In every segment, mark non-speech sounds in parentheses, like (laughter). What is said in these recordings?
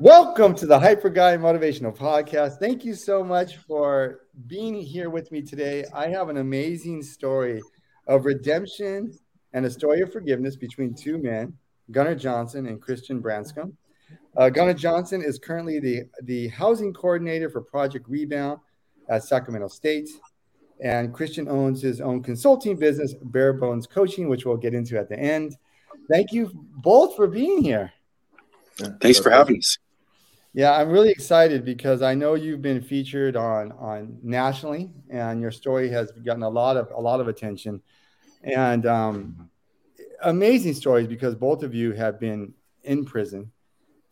Welcome to the Hyper Guy Motivational Podcast. Thank you so much for being here with me today. I have an amazing story of redemption and a story of forgiveness between two men, Gunner Johnson and Christian Branscombe. Uh, Gunner Johnson is currently the, the housing coordinator for Project Rebound at Sacramento State. And Christian owns his own consulting business, Bare Bones Coaching, which we'll get into at the end. Thank you both for being here. Thanks for having us. Yeah, I'm really excited because I know you've been featured on on nationally, and your story has gotten a lot of a lot of attention, and um, amazing stories because both of you have been in prison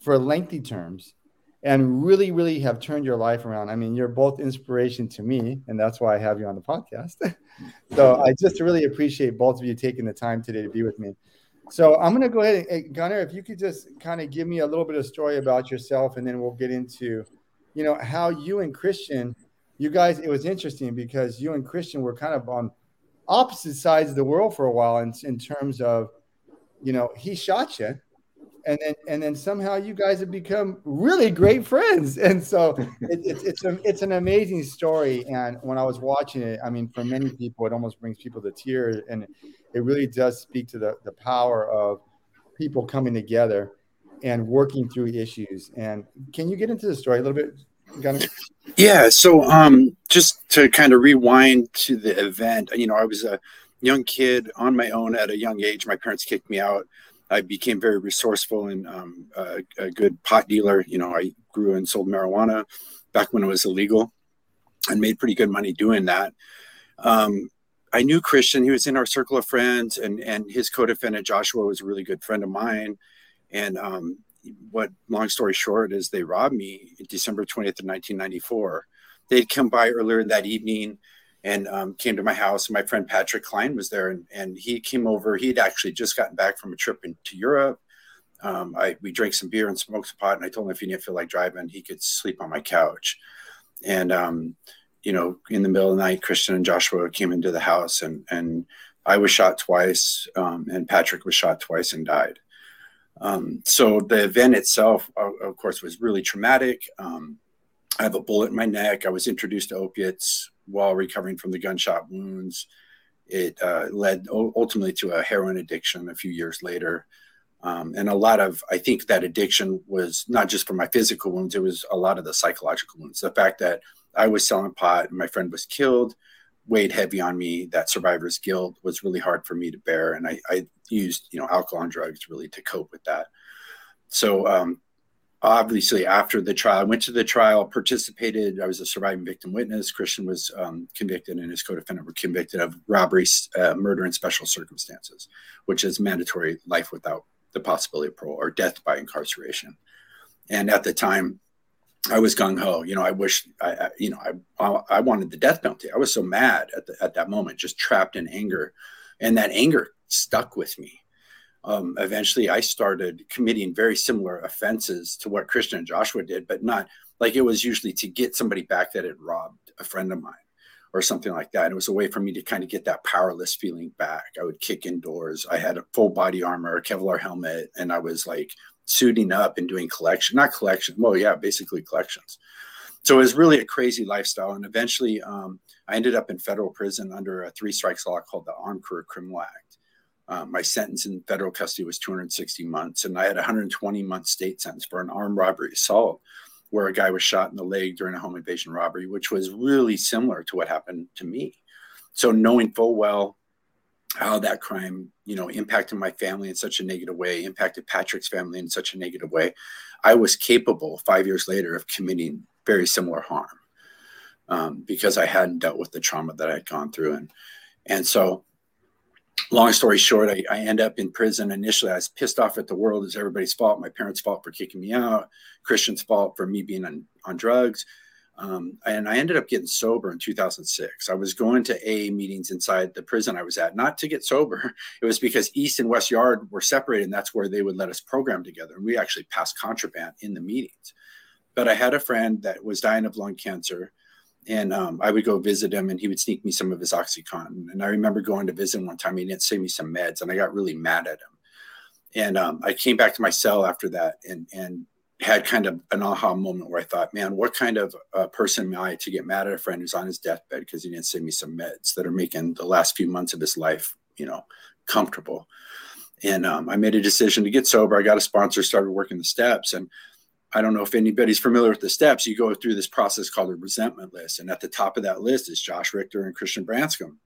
for lengthy terms, and really, really have turned your life around. I mean, you're both inspiration to me, and that's why I have you on the podcast. (laughs) so I just really appreciate both of you taking the time today to be with me. So I'm going to go ahead and Gunner, if you could just kind of give me a little bit of story about yourself, and then we'll get into, you know, how you and Christian, you guys, it was interesting because you and Christian were kind of on opposite sides of the world for a while in, in terms of, you know, he shot you, and then and then somehow you guys have become really great friends, and so it, it's it's a, it's an amazing story. And when I was watching it, I mean, for many people, it almost brings people to tears, and it really does speak to the, the power of people coming together and working through issues. And can you get into the story a little bit? Gunner? Yeah. So, um, just to kind of rewind to the event, you know, I was a young kid on my own at a young age. My parents kicked me out. I became very resourceful and um, a, a, good pot dealer. You know, I grew and sold marijuana back when it was illegal and made pretty good money doing that. Um, I knew Christian. He was in our circle of friends, and and his co-defendant Joshua was a really good friend of mine. And um, what, long story short, is they robbed me December twentieth of nineteen ninety four. They'd come by earlier that evening and um, came to my house. My friend Patrick Klein was there, and, and he came over. He'd actually just gotten back from a trip into Europe. Um, I we drank some beer and smoked some pot, and I told him if he didn't feel like driving, he could sleep on my couch. And um, you know, in the middle of the night, Christian and Joshua came into the house, and and I was shot twice, um, and Patrick was shot twice and died. Um, so the event itself, of course, was really traumatic. Um, I have a bullet in my neck. I was introduced to opiates while recovering from the gunshot wounds. It uh, led ultimately to a heroin addiction a few years later. Um, and a lot of, I think that addiction was not just for my physical wounds, it was a lot of the psychological wounds. The fact that I was selling pot and my friend was killed weighed heavy on me. That survivor's guilt was really hard for me to bear. And I, I used, you know, alcohol and drugs really to cope with that. So, um, obviously after the trial, I went to the trial, participated. I was a surviving victim witness. Christian was um, convicted and his co-defendant were convicted of robbery, uh, murder in special circumstances, which is mandatory life without the possibility of parole or death by incarceration. And at the time, I was gung ho. You know, I wish I, I, you know, I, I wanted the death penalty. I was so mad at the, at that moment, just trapped in anger, and that anger stuck with me. Um, eventually, I started committing very similar offenses to what Christian and Joshua did, but not like it was usually to get somebody back that had robbed a friend of mine or something like that. It was a way for me to kind of get that powerless feeling back. I would kick indoors. I had a full body armor, a Kevlar helmet, and I was like suiting up and doing collection, not collection. Well, yeah, basically collections. So it was really a crazy lifestyle. And eventually um, I ended up in federal prison under a three strikes law called the Armed Career Criminal Act. Um, my sentence in federal custody was 260 months, and I had a 120 month state sentence for an armed robbery assault, where a guy was shot in the leg during a home invasion robbery, which was really similar to what happened to me. So knowing full well how that crime, you know, impacted my family in such a negative way, impacted Patrick's family in such a negative way, I was capable five years later of committing very similar harm um, because I hadn't dealt with the trauma that I had gone through. And and so, long story short, I, I end up in prison. Initially, I was pissed off at the world. It's everybody's fault. My parents' fault for kicking me out. Christian's fault for me being on, on drugs. Um, and I ended up getting sober in 2006. I was going to AA meetings inside the prison I was at, not to get sober. (laughs) It was because East and West Yard were separated, and that's where they would let us program together. And we actually passed contraband in the meetings. But I had a friend that was dying of lung cancer, and um, I would go visit him, and he would sneak me some of his OxyContin. And I remember going to visit him one time. He didn't send me some meds, and I got really mad at him. And um, I came back to my cell after that, and and had kind of an aha moment where I thought, man, what kind of uh, person am I to get mad at a friend who's on his deathbed because he didn't send me some meds that are making the last few months of his life, you know, comfortable. And um, I made a decision to get sober. I got a sponsor, started working the steps. And I don't know if anybody's familiar with the steps. You go through this process called a resentment list. And at the top of that list is Josh Richter and Christian Branscombe.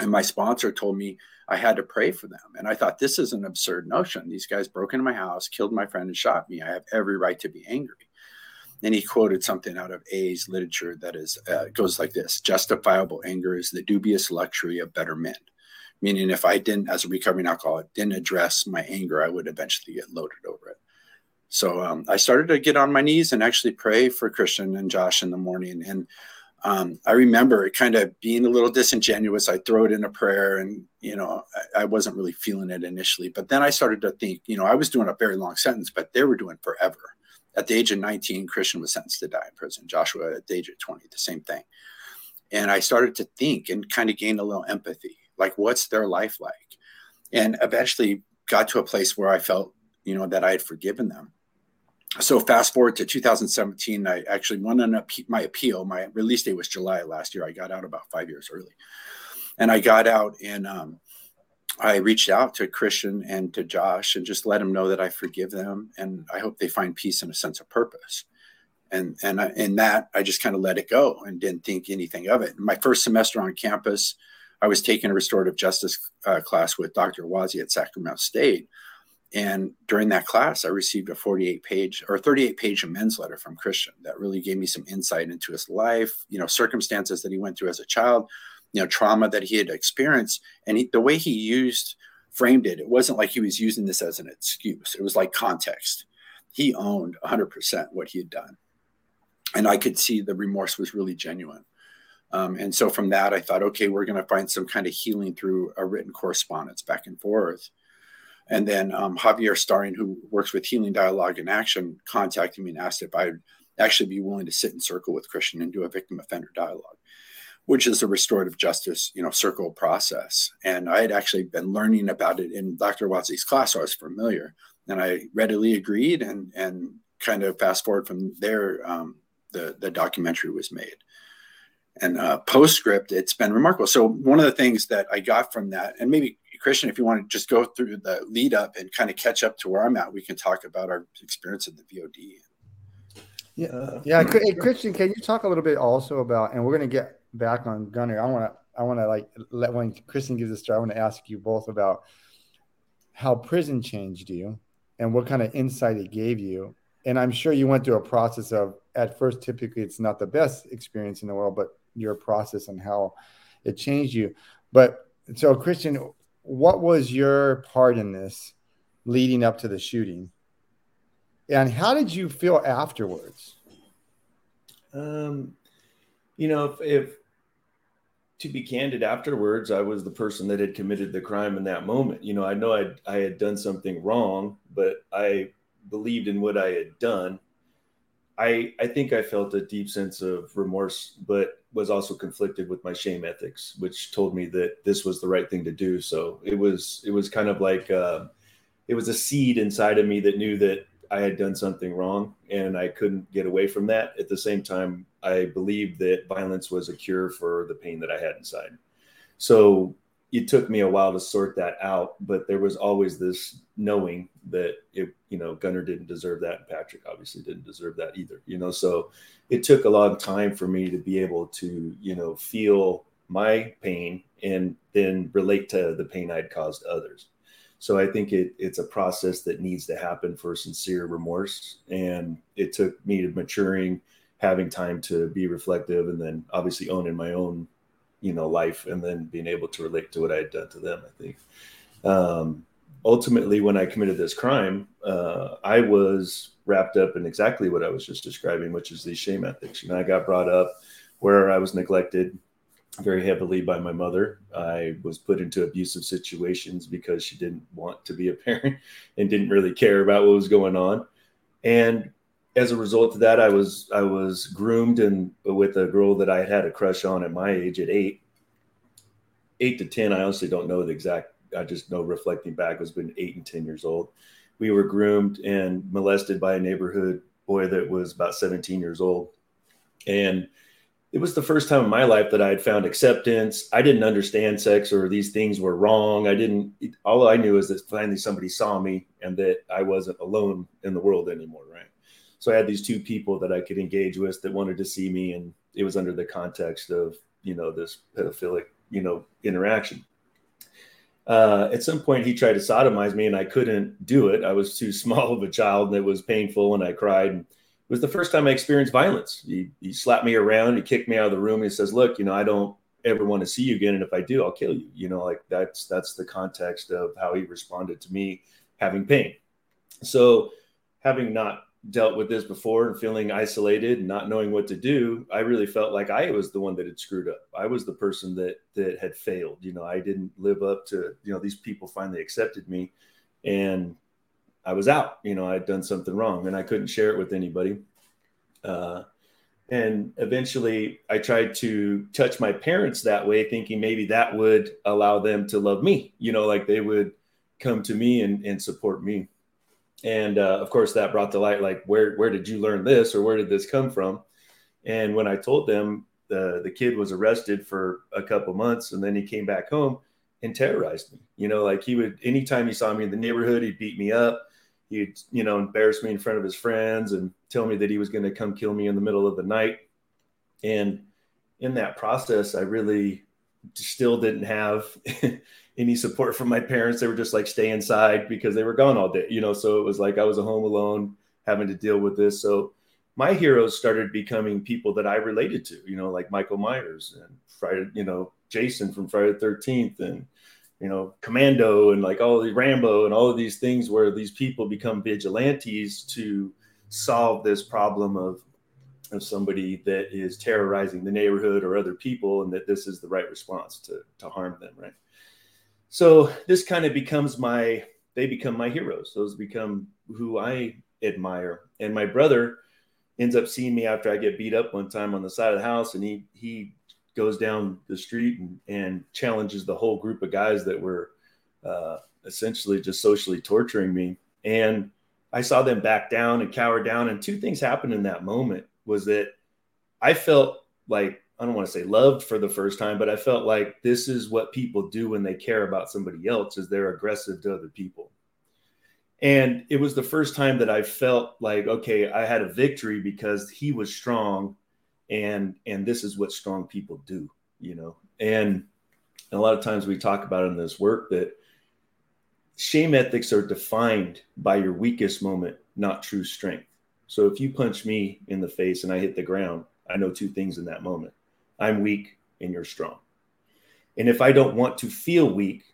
And my sponsor told me I had to pray for them. And I thought, this is an absurd notion. These guys broke into my house, killed my friend, and shot me. I have every right to be angry. And he quoted something out of A's literature that is uh, goes like this: "Justifiable anger is the dubious luxury of better men." Meaning, if I didn't, as a recovering alcoholic, didn't address my anger, I would eventually get loaded over it. So um, I started to get on my knees and actually pray for Christian and Josh in the morning. And um, I remember it kind of being a little disingenuous. I throw it in a prayer, and you know, I, I, wasn't really feeling it initially. But then I started to think, you know, I was doing a very long sentence, but they were doing forever. At the age of 19, Christian was sentenced to die in prison. Joshua at the age of 20, the same thing. And I started to think and kind of gain a little empathy, like what's their life like, and eventually got to a place where I felt, you know, that I had forgiven them so fast forward to 2017 i actually won on my appeal. My release date was july last year. I got out about five years early. And i got out and um, i reached out to christian and to josh and just let them know that i forgive them and i hope they find peace and a sense of purpose. And and I, in that i just kind of let it go and didn't think anything of it. My first semester on campus i was taking a restorative justice uh, class with dr wazi at sacramento state and during that class, I received a 48 page or 38 page amends letter from Christian that really gave me some insight into his life, you know, circumstances that he went through as a child, you know, trauma that he had experienced. And he, the way he used, framed it, it wasn't like he was using this as an excuse. It was like context. He owned 100% what he had done. And I could see the remorse was really genuine. Um, and so from that, I thought, okay, we're going to find some kind of healing through a written correspondence back and forth. And then um, Javier Stauring, who works with Healing Dialogue and Action, contacted me and asked if I'd actually be willing to sit in circle with Christian and do a victim offender dialogue, which is a restorative justice, you know, circle process. And I had actually been learning about it in Dr. Wazi's class, so I was familiar. And I readily agreed and and kind of fast forward from there, um, the, the documentary was made. And uh, postscript, it's been remarkable. So one of the things that I got from that, and maybe Christian, if you want to just go through the lead up and kind of catch up to where I'm at, we can talk about our experience in the VOD. Yeah, yeah. Hey, Christian, can you talk a little bit also about? And we're going to get back on Gunner. I want to, I want to like let when Christian gives a start. I want to ask you both about how prison changed you and what kind of insight it gave you. And I'm sure you went through a process of at first, typically it's not the best experience in the world, but your process and how it changed you. But so, Christian, what was your part in this leading up to the shooting? And how did you feel afterwards? Um, you know, if, if to be candid, afterwards, I was the person that had committed the crime in that moment. You know, I know I I had done something wrong, but I believed in what I had done. I I think I felt a deep sense of remorse, but was also conflicted with my shame ethics, which told me that this was the right thing to do. So it was it was kind of like uh, it was a seed inside of me that knew that I had done something wrong and I couldn't get away from that. At the same time, I believed that violence was a cure for the pain that I had inside. So it took me a while to sort that out, but there was always this knowing that it, you know, Gunner didn't deserve that, and Patrick obviously didn't deserve that either. You know, so it took a long time for me to be able to, you know, feel my pain and then relate to the pain I'd caused others. So I think it, it's a process that needs to happen for sincere remorse, and it took me to maturing, having time to be reflective, and then obviously owning my own you know life and then being able to relate to what i had done to them i think. Um, ultimately when i committed this crime uh, i was wrapped up in exactly what i was just describing which is these shame ethics. You know i got brought up where i was neglected very heavily by my mother. I was put into abusive situations because she didn't want to be a (laughs) parent and didn't really care about what was going on. And as a result of that, I was I was groomed and with a girl that I had a crush on at my age at eight, eight to ten. I honestly don't know the exact. I just know reflecting back was been eight and ten years old, we were groomed and molested by a neighborhood boy that was about 17 years old. And it was the first time in my life that I had found acceptance. I didn't understand sex or these things were wrong. I didn't, all I knew is that finally somebody saw me and that I wasn't alone in the world anymore. Right. So I had these two people that I could engage with that wanted to see me. And it was under the context of, you know, this pedophilic, you know, interaction. Uh, at some point, he tried to sodomize me and I couldn't do it. I was too (laughs) small of a child and it was painful and I cried. It was the first time I experienced violence. He, he slapped me around, he kicked me out of the room, and he says, "Look, you know, I don't ever want to see you again, and if I do, I'll kill you." You know, like that's that's the context of how he responded to me having pain. So, having not dealt with this before and feeling isolated and not knowing what to do, I really felt like I was the one that had screwed up. I was the person that that had failed. You know, I didn't live up to, you know, these people finally accepted me and I was out. You know, I'd done something wrong and I couldn't share it with anybody. Uh, and eventually I tried to touch my parents that way, thinking maybe that would allow them to love me, you know, like they would come to me and, and support me. And uh, of course, that brought to light, like, where, where did you learn this or where did this come from? And when I told them, the, the kid was arrested for a couple months and then he came back home and terrorized me. You know, like he would, anytime he saw me in the neighborhood, he'd beat me up he'd you know embarrass me in front of his friends and tell me that he was going to come kill me in the middle of the night and in that process i really still didn't have (laughs) any support from my parents they were just like stay inside because they were gone all day you know so it was like i was a home alone having to deal with this so my heroes started becoming people that i related to you know like michael myers and friday you know jason from friday the 13th and you know, Commando and like all the Rambo and all of these things where these people become vigilantes to solve this problem of of somebody that is terrorizing the neighborhood or other people and that this is the right response to to harm them, right? So this kind of becomes my they become my heroes. Those become who I admire. And my brother ends up seeing me after I get beat up one time on the side of the house and he he goes down the street and, and challenges the whole group of guys that were uh, essentially just socially torturing me. And I saw them back down and cower down. And two things happened in that moment was that I felt like I don't want to say loved for the first time, but I felt like this is what people do when they care about somebody else is they're aggressive to other people. And it was the first time that I felt like, okay, I had a victory because he was strong and and this is what strong people do you know? And a lot of times we talk about in this work that shame ethics are defined by your weakest moment not true strength. So if you punch me in the face and i hit the ground i know two things in that moment i'm weak and you're strong. And if i don't want to feel weak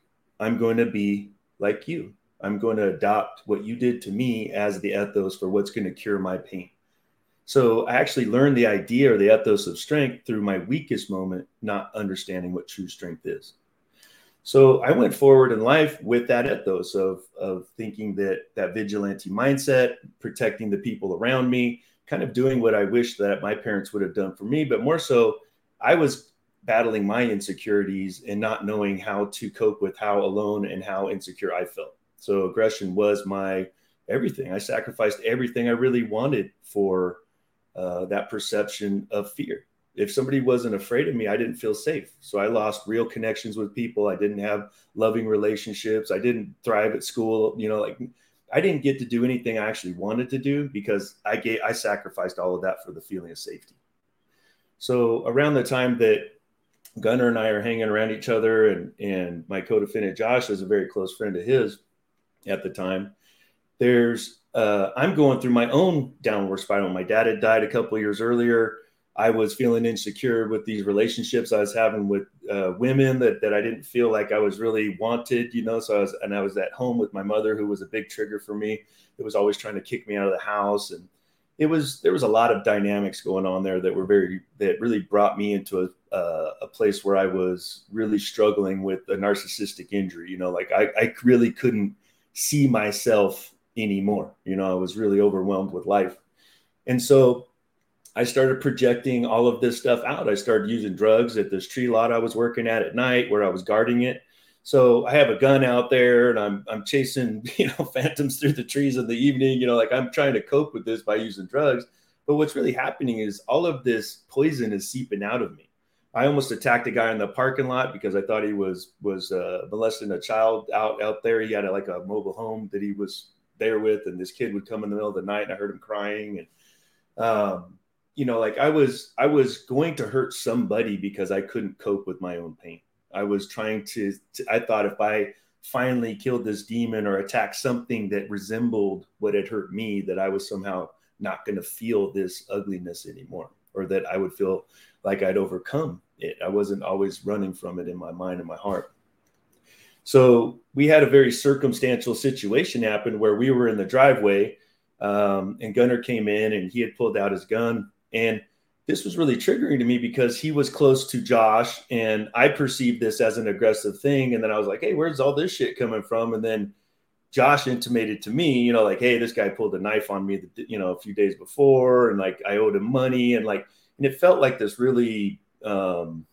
i'm going to be like you. I'm going to adopt what you did to me as the ethos for what's going to cure my pain. So I actually learned the idea or the ethos of strength through my weakest moment, not understanding what true strength is. So I went forward in life with that ethos of, of thinking that that vigilante mindset, protecting the people around me, kind of doing what I wish that my parents would have done for me, but more so, I was battling my insecurities and not knowing how to cope with how alone and how insecure I felt. So aggression was my everything. I sacrificed everything I really wanted for uh, that perception of fear. If somebody wasn't afraid of me, I didn't feel safe. So I lost real connections with people. I didn't have loving relationships. I didn't thrive at school. You know, like I didn't get to do anything I actually wanted to do because I gave I sacrificed all of that for the feeling of safety. So around the time that Gunner and I are hanging around each other, and and my co-defendant Josh is a very close friend of his at the time. There's uh, I'm going through my own downward spiral. My dad had died a couple years earlier. I was feeling insecure with these relationships I was having with uh, women that, that I didn't feel like I was really wanted, you know. So I was, and I was at home with my mother, who was a big trigger for me. It was always trying to kick me out of the house, and it was there was a lot of dynamics going on there that were very that really brought me into a uh, a place where I was really struggling with a narcissistic injury. You know, like I I really couldn't see myself anymore. You know, I was really overwhelmed with life. And so I started projecting all of this stuff out. I started using drugs at this tree lot I was working at at night where I was guarding it. So I have a gun out there and I'm I'm chasing, (laughs) you know, phantoms through the trees in the evening. You know, like I'm trying to cope with this by using drugs. But what's really happening is all of this poison is seeping out of me. I almost attacked a guy in the parking lot because I thought he was was uh, molesting a child out out there. He had a, like a mobile home that he was there with, and this kid would come in the middle of the night, and I heard him crying, and um, you know, like I was I was going to hurt somebody because I couldn't cope with my own pain. I was trying to, to I thought if I finally killed this demon or attacked something that resembled what had hurt me, that I was somehow not going to feel this ugliness anymore, or that I would feel like I'd overcome it. I wasn't always running from it in my mind and my heart. So we had a very circumstantial situation happen where we were in the driveway um, and Gunner came in and he had pulled out his gun. And this was really triggering to me because he was close to Josh and I perceived this as an aggressive thing. And then I was like, hey, where's all this shit coming from? And then Josh intimated to me, you know, like, hey, this guy pulled a knife on me, you know, a few days before, and like I owed him money, and like, and it felt like this really um,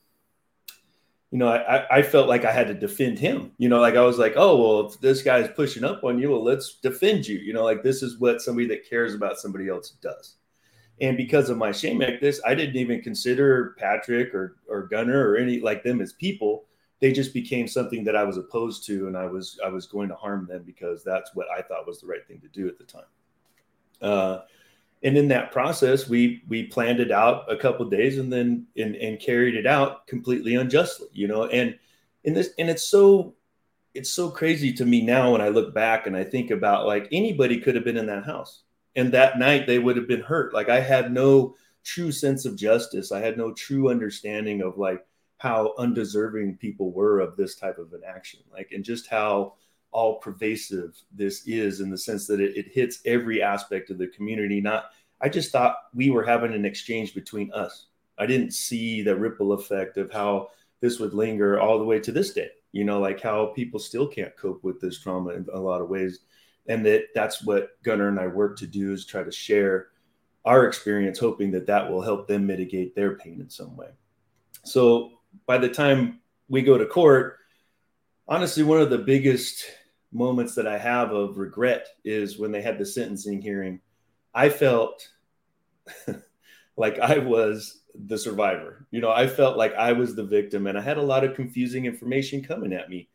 you know, I, I felt like I had to defend him. You know, like I was like, oh, well, if this guy's pushing up on you, well, let's defend you. You know, like this is what somebody that cares about somebody else does. And because of my shame like this, I didn't even consider Patrick or or Gunner or any like them as people. They just became something that I was opposed to, and I was I was going to harm them because that's what I thought was the right thing to do at the time. Uh, and in that process we we planned it out a couple days and then and, and carried it out completely unjustly you know and in this and it's so it's so crazy to me now when i look back and i think about like anybody could have been in that house and that night they would have been hurt like i had no true sense of justice i had no true understanding of like how undeserving people were of this type of an action like and just how all pervasive this is in the sense that it, it hits every aspect of the community. Not, I just thought we were having an exchange between us. I didn't see the ripple effect of how this would linger all the way to this day. You know, like how people still can't cope with this trauma in a lot of ways, and that that's what Gunner and I work to do is try to share our experience, hoping that that will help them mitigate their pain in some way. So by the time we go to court, honestly, one of the biggest moments that I have of regret is when they had the sentencing hearing. I felt (laughs) like I was the survivor. You know, I felt like I was the victim, and I had a lot of confusing information coming at me.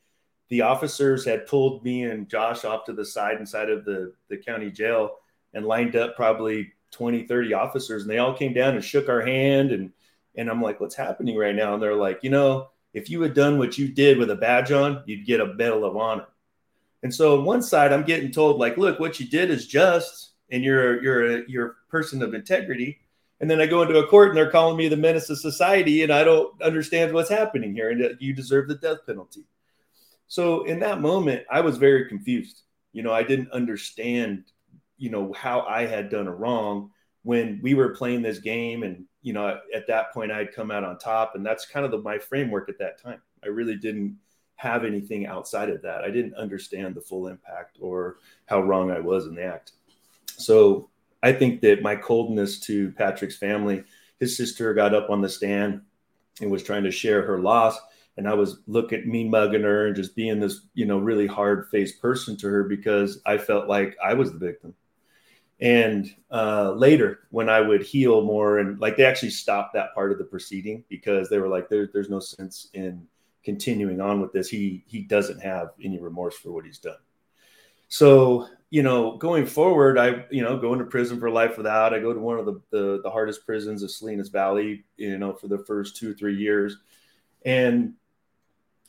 The officers had pulled me and Josh off to the side inside of the, the county jail and lined up probably 20, 30 officers, and they all came down and shook our hand. And, and I'm like, what's happening right now? And they're like, you know, if you had done what you did with a badge on, you'd get a Medal of Honor. And so on one side, I'm getting told like, look, what you did is just, and you're you're a, you're a person of integrity. And then I go into a court and they're calling me the menace of society, and I don't understand what's happening here, and you deserve the death penalty. So in that moment, I was very confused. You know, I didn't understand, you know, how I had done a wrong when we were playing this game, and you know, at that point, I had come out on top, and that's kind of the, my framework at that time. I really didn't have anything outside of that. I didn't understand the full impact or how wrong I was in the act. So I think that my coldness to Patrick's family, his sister got up on the stand and was trying to share her loss. And I was looking mean mugging her and just being this, you know, really hard faced person to her because I felt like I was the victim. And uh, later, when I would heal more, and like they actually stopped that part of the proceeding because they were like, there, there's no sense in continuing on with this, he he doesn't have any remorse for what he's done. So you know, going forward, I you know go into prison for life without. I go to one of the the, the hardest prisons of Salinas Valley, you know, for the first two three years, and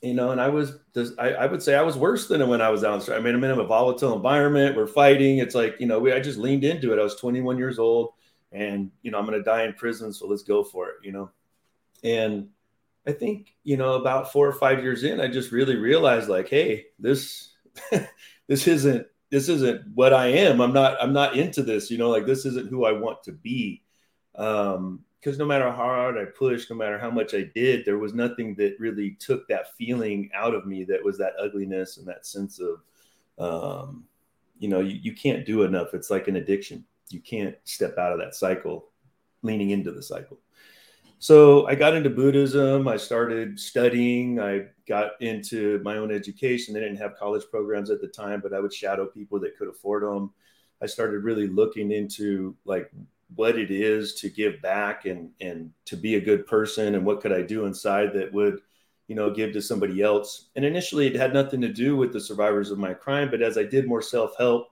you know, and I was, I, I, would say I was worse than when I was out. I mean, I'm in a volatile environment. We're fighting. It's like, you know, we, I just leaned into it. I was 21 years old and, you know, I'm going to die in prison. So let's go for it, you know? And I think, you know, about four or five years in, I just really realized like, hey, this (laughs) this isn't this isn't what I am. I'm not I'm not into this, you know, like this isn't who I want to be. Um, because no matter how hard I pushed, no matter how much I did, there was nothing that really took that feeling out of me that was that ugliness and that sense of um, you know, you, you can't do enough. It's like an addiction. You can't step out of that cycle, leaning into the cycle. So I got into Buddhism. I started studying. I got into my own education. They didn't have college programs at the time, but I would shadow people that could afford them. I started really looking into like what it is to give back and and to be a good person and what could I do inside that would you know give to somebody else. And initially it had nothing to do with the survivors of my crime, but as I did more self-help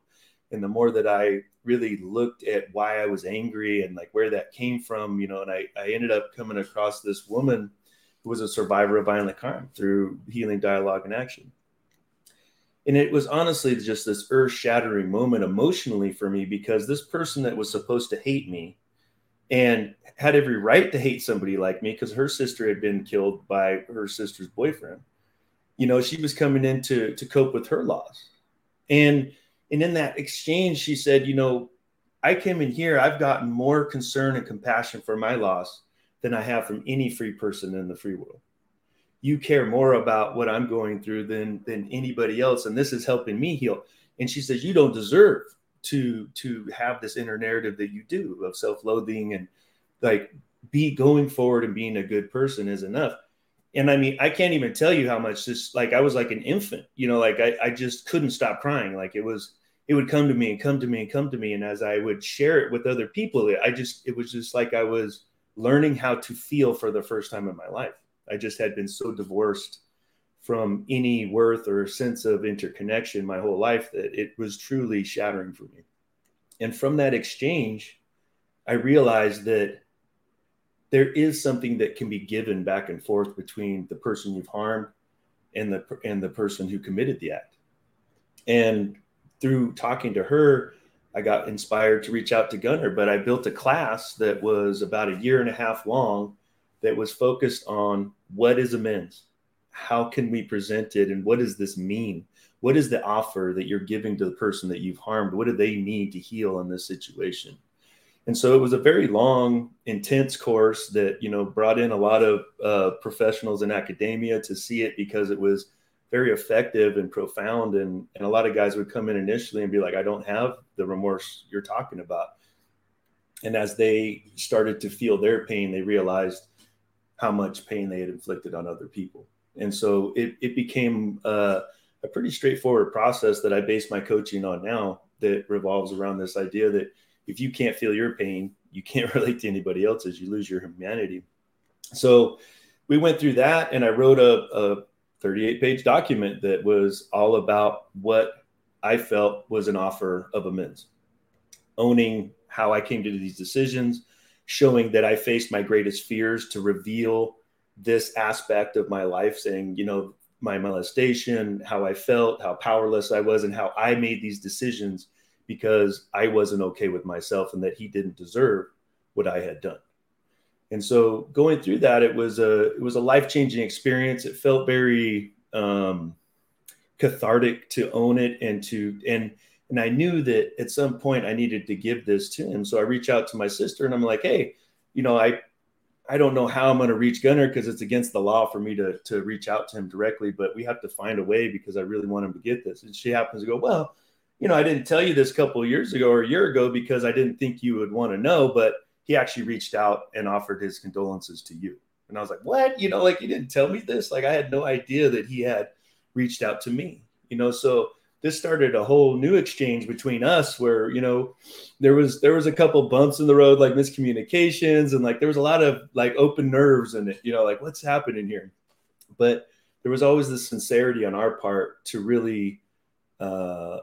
and the more that I really looked at why I was angry and like where that came from, you know, and I, I ended up coming across this woman who was a survivor of violent crime through healing dialogue and action. And it was honestly just this earth shattering moment emotionally for me because this person that was supposed to hate me and had every right to hate somebody like me because her sister had been killed by her sister's boyfriend. You know, she was coming in to, to cope with her loss. And and in that exchange, she said, you know, I came in here, I've gotten more concern and compassion for my loss than I have from any free person in the free world. You care more about what I'm going through than than anybody else, and this is helping me heal. And she says, you don't deserve to to have this inner narrative that you do of self-loathing and like be going forward and being a good person is enough and I mean, I can't even tell you how much this like I was like an infant, you know, like I, I just couldn't stop crying. Like it was it would come to me and come to me and come to me. And as I would share it with other people, I just it was just like I was learning how to feel for the first time in my life. I just had been so divorced from any worth or sense of interconnection my whole life that it was truly shattering for me. And from that exchange, I realized that there is something that can be given back and forth between the person you've harmed and the and the person who committed the act. And through talking to her, I got inspired to reach out to Gunner, but I built a class that was about a year and a half long that was focused on what is amends? How can we present it? And what does this mean? What is the offer that you're giving to the person that you've harmed? What do they need to heal in this situation? and so it was a very long intense course that you know brought in a lot of uh, professionals in academia to see it because it was very effective and profound and, and a lot of guys would come in initially and be like i don't have the remorse you're talking about and as they started to feel their pain they realized how much pain they had inflicted on other people and so it, it became uh, a pretty straightforward process that i base my coaching on now that revolves around this idea that if you can't feel your pain, you can't (laughs) relate to anybody else's. You lose your humanity. So we went through that, and I wrote a, a 38 page document that was all about what I felt was an offer of amends, owning how I came to these decisions, showing that I faced my greatest fears to reveal this aspect of my life, saying, you know, my molestation, how I felt, how powerless I was, and how I made these decisions because I wasn't okay with myself and that he didn't deserve what I had done. And so going through that, it was a it was a life changing experience. It felt very um, cathartic to own it and to and and I knew that at some point I needed to give this to him. So I reach out to my sister and I'm like, hey, you know, I I don't know how I'm going to reach Gunner because it's against the law for me to to reach out to him directly, but we have to find a way because I really want him to get this. And she happens to go, well, you know, I didn't tell you this a couple years ago or a year ago because I didn't think you would want to know, but he actually reached out and offered his condolences to you. And I was like, what? You know, like you didn't tell me this. Like I had no idea that he had reached out to me, you know, so this started a whole new exchange between us where, you know, there was, there was a couple bumps in the road, like miscommunications and like, there was a lot of like open nerves and you know, like what's happening here? But there was always this sincerity on our part to really, uh,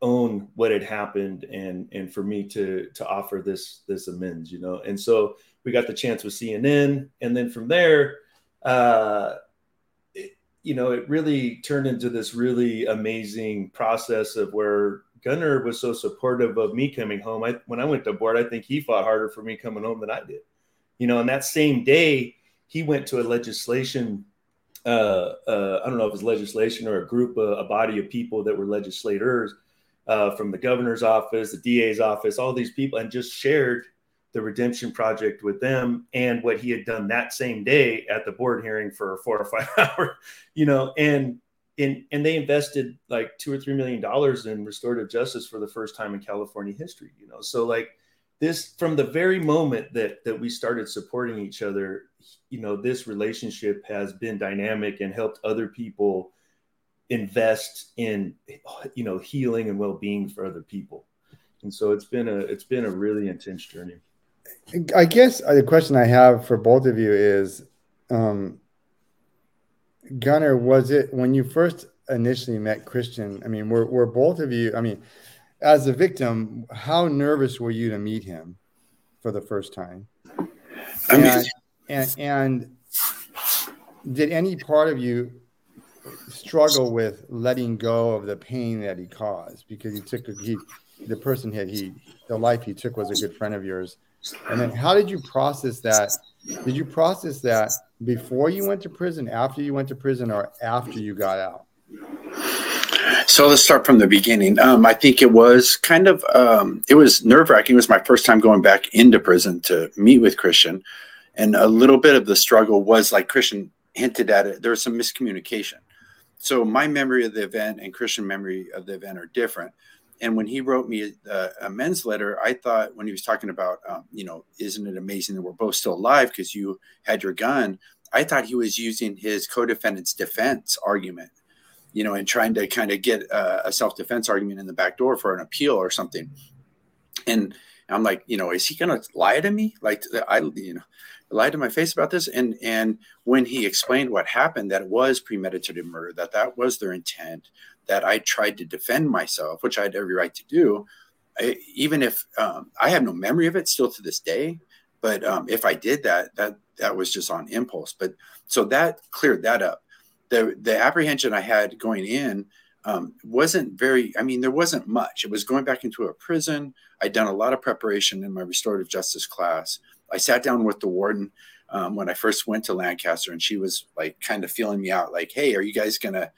own what had happened and and for me to to offer this this amends you know and so we got the chance with cnn and then from there uh you know it really turned into this really amazing process of where gunner was so supportive of me coming home. I, when i went to board i think he fought harder for me coming home than i did. You know and that same day he went to a legislation uh, uh, I don't know if it's legislation or a group, uh, a body of people that were legislators uh, from the governor's office, the DA's office, all these people, and just shared the redemption project with them and what he had done that same day at the board hearing for four or five (laughs) hours, you know, and in and they invested like two or three million dollars in restorative justice for the first time in California history, you know. So like this from the very moment that that we started supporting each other you know this relationship has been dynamic and helped other people invest in you know healing and well-being for other people and so it's been a it's been a really intense journey i guess uh, the question i have for both of you is um gunner was it when you first initially met christian i mean were, were both of you i mean as a victim how nervous were you to meet him for the first time? I mean, and, and, and did any part of you struggle with letting go of the pain that he caused? Because he took he the person had he the life he took was a good friend of yours and then how did you process that? Did you process that before you went to prison after you went to prison or after you got out? So let's start from the beginning. Um, i think it was kind of um, it was nerve-wracking. It was my first time going back into prison to meet with christian. And a little bit of the struggle was like christian hinted at it there was some miscommunication. So my memory of the event and Christian memory of the event are different. And when he wrote me a, a men's letter, I thought when he was talking about, um, you know, isn't it amazing that we're both still alive because you had your gun? I thought he was using his co-defendant's defense argument, you know, and trying to kind of get a, a self-defense argument in the back door for an appeal or something. And I'm like, you know, is he going to lie to me? Like, I, you know, lied to my face about this and and when he explained what happened that it was premeditated murder that that was their intent that i tried to defend myself which i had every right to do I, even if um, i have no memory of it still to this day but um, if i did that that that was just on impulse. But so that cleared that up. The the apprehension i had going in um, wasn't very i mean there wasn't much. It was going back into a prison. I'd done a lot of preparation in my restorative justice class. I sat down with the warden um, when I first went to Lancaster, and she was like kind of feeling me out, like, "Hey, are you guys gonna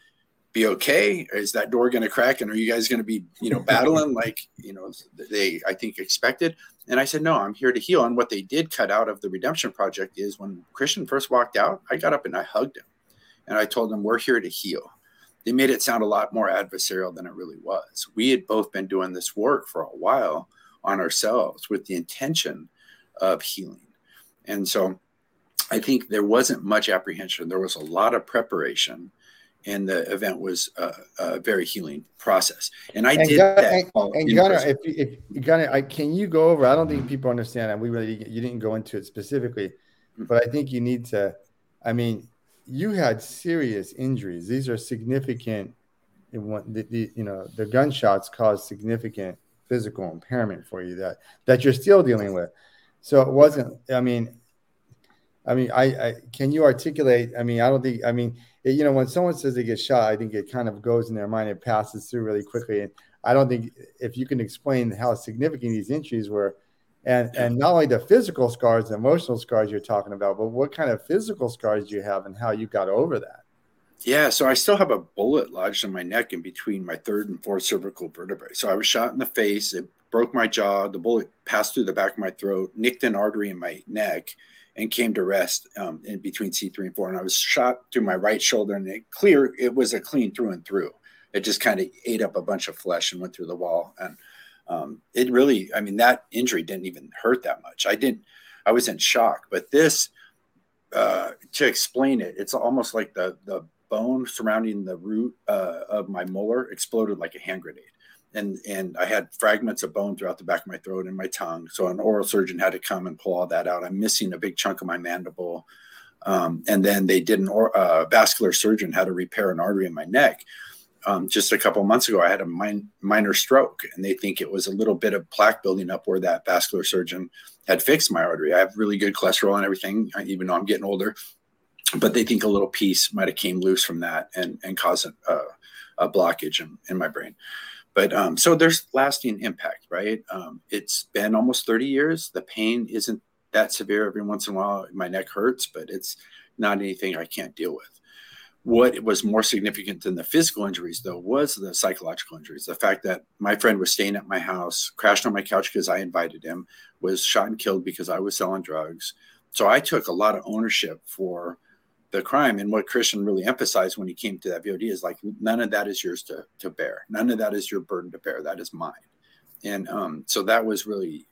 be okay? Is that door gonna crack? And are you guys gonna be, you know, (laughs) battling like you know they I think expected?" And I said, "No, I'm here to heal." And what they did cut out of the Redemption Project is when Christian first walked out, I got up and I hugged him, and I told him, "We're here to heal." They made it sound a lot more adversarial than it really was. We had both been doing this work for a while on ourselves with the intention of healing. And so I think there wasn't much apprehension. There was a lot of preparation, and the event was a, a very healing process. And I and did Gunner, that. And, and Gunner, if, if Gunner, I, can you go over? I don't think people understand, and we really you didn't go into it specifically, mm-hmm. but I think you need to. I mean, you had serious injuries. These are significant. The, the, you know the gunshots caused significant physical impairment for you that that you're still dealing with. So it wasn't. I mean, I mean, I, I can you articulate? I mean, I don't think. I mean, it, you know, when someone says they get shot, I think it kind of goes in their mind. It passes through really quickly, and I don't think if you can explain how significant these injuries were, and and not only the physical scars, the emotional scars you're talking about, but what kind of physical scars do you have, and how you got over that. Yeah, so I still have a bullet lodged in my neck in between my third and fourth cervical vertebrae. So I was shot in the face. It broke my jaw. The bullet passed through the back of my throat, nicked an artery in my neck, and came to rest um, in between C3 and 4. And I was shot through my right shoulder, and it clear it was a clean through and through. It just kind of ate up a bunch of flesh and went through the wall. And um, it really, I mean, that injury didn't even hurt that much. I didn't, I was in shock. But this, uh, to explain it, it's almost like the the bone surrounding the root uh, of my molar exploded like a hand grenade and and I had fragments of bone throughout the back of my throat and my tongue. So an oral surgeon had to come and pull all that out. I'm missing a big chunk of my mandible. Um, and then they did an or, uh, vascular surgeon had to repair an artery in my neck. Um, just a couple months ago, I had a min- minor stroke, and they think it was a little bit of plaque building up where that vascular surgeon had fixed my artery. I have really good cholesterol and everything, even though I'm getting older. But they think a little piece might have came loose from that and and caused a, a blockage in, in my brain. But um, so there's lasting impact, right? Um, it's been almost 30 years. The pain isn't that severe. Every once in a while, my neck hurts, but it's not anything I can't deal with. What was more significant than the physical injuries, though, was the psychological injuries. The fact that my friend was staying at my house, crashed on my couch because I invited him, was shot and killed because I was selling drugs. So I took a lot of ownership for the crime. And what Christian really emphasized when he came to that VOD is like, none of that is yours to, to bear. None of that is your burden to bear. That is mine. and um, so that was really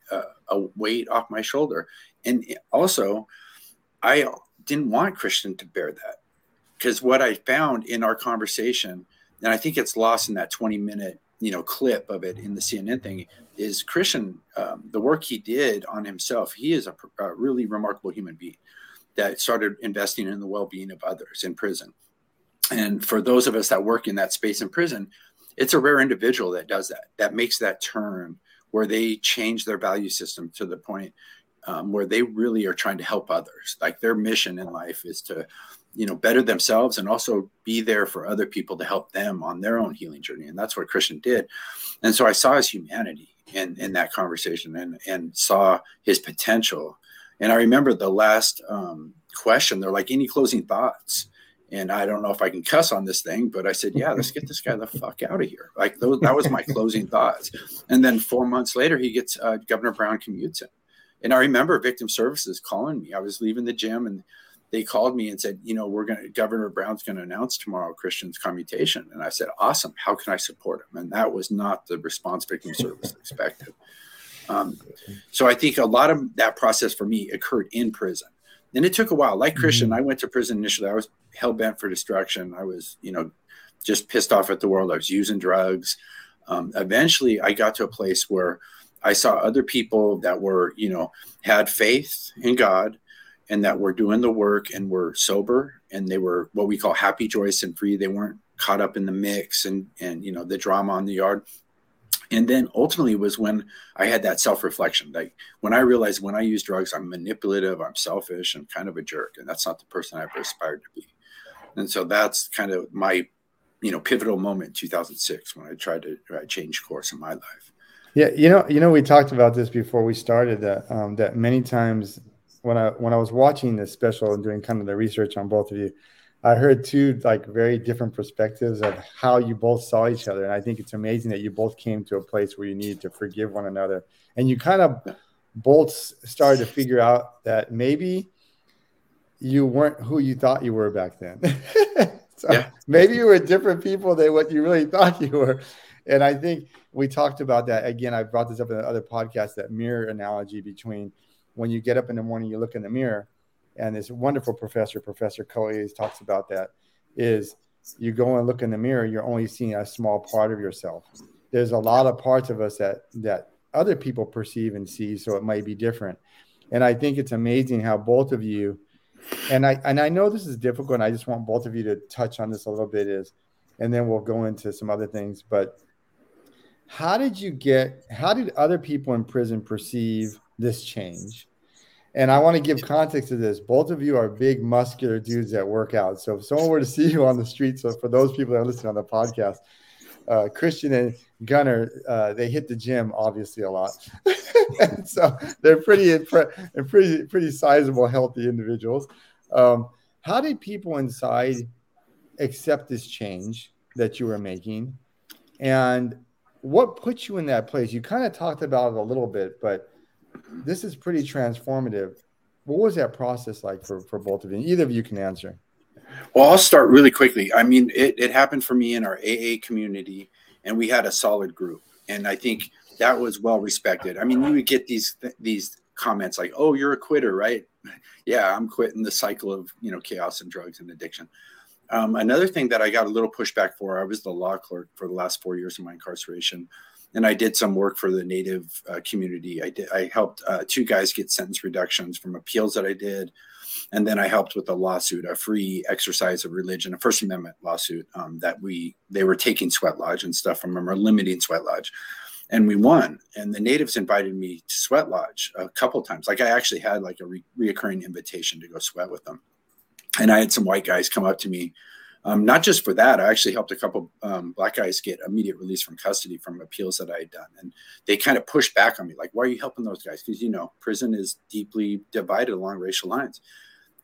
a weight off my shoulder. And also, I didn't want Christian to bear that because what I found in our conversation, and I think it's lost in that 20 minute you know clip of it in the CNN thing, is Christian um, the work he did on himself. He is a, a really remarkable human being that started investing in the well being of others in prison. And for those of us that work in that space in prison, it's a rare individual that does that, that makes that turn where they change their value system to the point um, where they really are trying to help others. Like their mission in life is to, you know, better themselves and also be there for other people to help them on their own healing journey. And that's what Christian did. And so I saw his humanity in, in that conversation and, and saw his potential. And I remember the last um, question, they're like, any closing thoughts? and I don't know if I can cuss on this thing, but I said, yeah, let's get this guy the fuck out of here. Like those, that was my closing (laughs) thoughts. And then four months later, he gets uh, Governor Brown commutes him. And I remember Victim Services calling me. I was leaving the gym and they called me and said, you know, we're going to, Governor Brown's going to announce tomorrow Christian's commutation. And I said, awesome. How can I support him? And that was not the response Victim Service expected. Um, so I think a lot of that process for me occurred in prison. And it took a while. Like Christian, mm-hmm. I went to prison initially. I was hell bent for destruction. I was, you know, just pissed off at the world. I was using drugs. Um, eventually, I got to a place where I saw other people that were, you know, had faith in God and that were doing the work and were sober and they were what we call happy, joyous, and free. They weren't caught up in the mix and and you know the drama on the yard. And then ultimately was when I had that self reflection. Like when I realized when I use drugs, I'm manipulative, I'm selfish, i'm kind of a jerk, and that's not the person I ever aspired to be. And so that's kind of my, you know, pivotal moment in 2006 when I tried to uh, change course in my life. Yeah, you know, you know, we talked about this before we started that um, that many times when I when I was watching this special and doing kind of the research on both of you, I heard two like very different perspectives of how you both saw each other, and I think it's amazing that you both came to a place where you needed to forgive one another, and you kind of both started to figure out that maybe you weren't who you thought you were back then. (laughs) so yeah. maybe you were different people than what you really thought you were. And I think we talked about that again. I brought this up in other podcasts that mirror analogy between when you get up in the morning, you look in the mirror, and this wonderful professor, Professor Coe, talks about that. Is you go and look in the mirror, you're only seeing a small part of yourself. There's a lot of parts of us that that other people perceive and see, so it might be different. And I think it's amazing how both of you and I and I know this is difficult, and I just want both of you to touch on this a little bit. Is and then we'll go into some other things. But how did you get? How did other people in prison perceive this change? And I want to give context to this. Both of you are big, muscular dudes that work out. So if someone were to see you on the street, so for those people that are listening on the podcast, uh, Christian and Gunner, uh, they hit the gym obviously a lot. and (laughs) so they're pretty pretty pretty sizable, healthy individuals. Um, how did people inside accept this change that you were making, and what put you in that place? You kind of talked about it a little bit, but this is pretty transformative. What was that process like for, for both of you? Either of you can answer. Well, I'll start really quickly. I mean, it, it happened for me in our AA community, and we had a solid group. And I think that was well respected. I mean, you would get these these comments like, "Oh, you're a quitter, right?" (laughs) yeah, I'm quitting the cycle of you know chaos and drugs and addiction. Um, another thing that I got a little pushback for, I was the law clerk for the last four years of my incarceration, and I did some work for the Native uh, community. I did. I helped uh, two guys get sentence reductions from appeals that I did, and then I helped with a lawsuit, a free exercise of religion, a First Amendment lawsuit um, that we they were taking Sweat Lodge and stuff from them or limiting Sweat Lodge and we won. And the natives invited me to Sweat Lodge a couple times. Like I actually had like a re- reoccurring invitation to go sweat with them. And I had some white guys come up to me, um, not just for that. I actually helped a couple um, black guys get immediate release from custody from appeals that I had done. And they kind of pushed back on me, like, "Why are you helping those guys?" Because you know, prison is deeply divided along racial lines.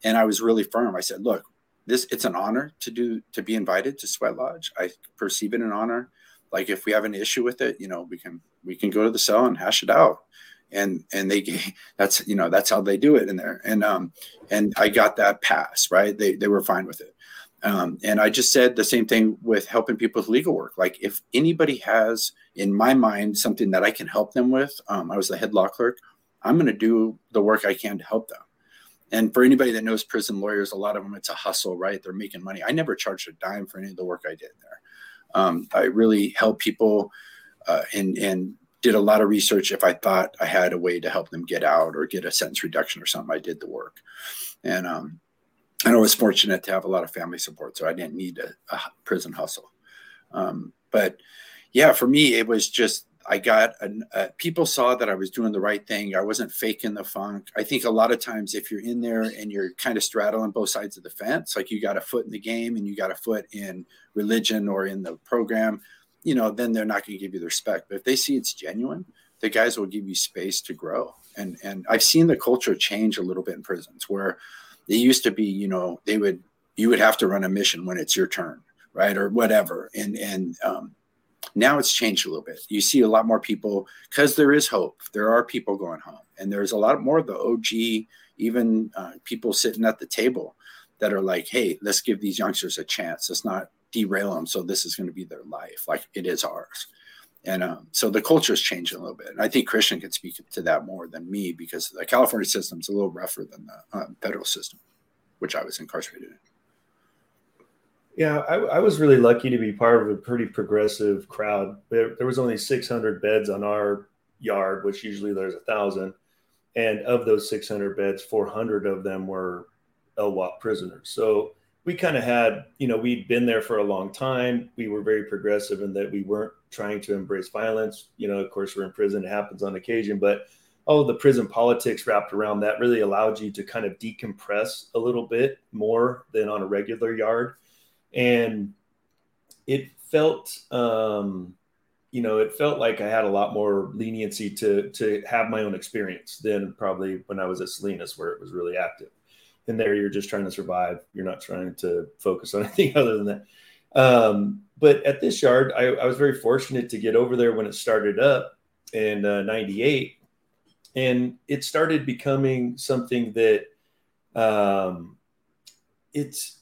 And I was really firm. I said, "Look, this it's an honor to do to be invited to Sweat Lodge. I perceive it an honor." like if we have an issue with it you know we can we can go to the cell and hash it out and and they (laughs) that's you know that's how they do it in there and um and i got that pass right they they were fine with it Um, and I just said the same thing with helping people with legal work. Like, if anybody has, in my mind, something that I can help them with, um, I was the head law clerk, I'm going to do the work I can to help them. And for anybody that knows prison lawyers, a lot of them, it's a hustle, right? They're making money. I never charged a dime for any of the work I did there. Um, I really helped people uh, and, and did a lot of research. If I thought I had a way to help them get out or get a sentence reduction or something, I did the work. And um, and I was fortunate to have a lot of family support, so I didn't need a, a prison hustle. Um, but yeah, for me, it was just I got a, people saw that I was doing the right thing. I wasn't faking the funk. I think a lot of times, if you're in there and you're kind of straddling both sides of the fence, like you got a foot in the game and you got a foot in religion or in the program, you know, then they're not going to give you the respect. But if they see it's genuine, the guys will give you space to grow. And and I've seen the culture change a little bit in prisons where it used to be, you know, they would you would have to run a mission when it's your turn, right, or whatever. And and um, now it's changed a little bit. You see a lot more people because there is hope. There are people going home, and there's a lot more of the OG, even uh, people sitting at the table that are like, "Hey, let's give these youngsters a chance. Let's not derail them. So this is going to be their life, like it is ours." And um, so the culture is changing a little bit. And I think Christian can speak to that more than me because the California system is a little rougher than the uh, federal system, which I was incarcerated in. Yeah, I, I, was really lucky to be part of a pretty progressive crowd. There, there was only 600 beds on our yard, which usually there's a thousand. And of those 600 beds, 400 of them were LWOP prisoners. So we kind of had, you know, we'd been there for a long time. We were very progressive in that we weren't trying to embrace violence. You know, of course, we're in prison, it happens on occasion, but oh, the prison politics wrapped around that really allowed you to kind of decompress a little bit more than on a regular yard. And it felt, um, you know, it felt like I had a lot more leniency to to have my own experience than probably when I was at Salinas, where it was really active and there you're just trying to survive. You're not trying to focus on (laughs) anything other than that. Um, but at this yard, I, I, was very fortunate to get over there when it started up in uh, 98. And it started becoming something that um, it's,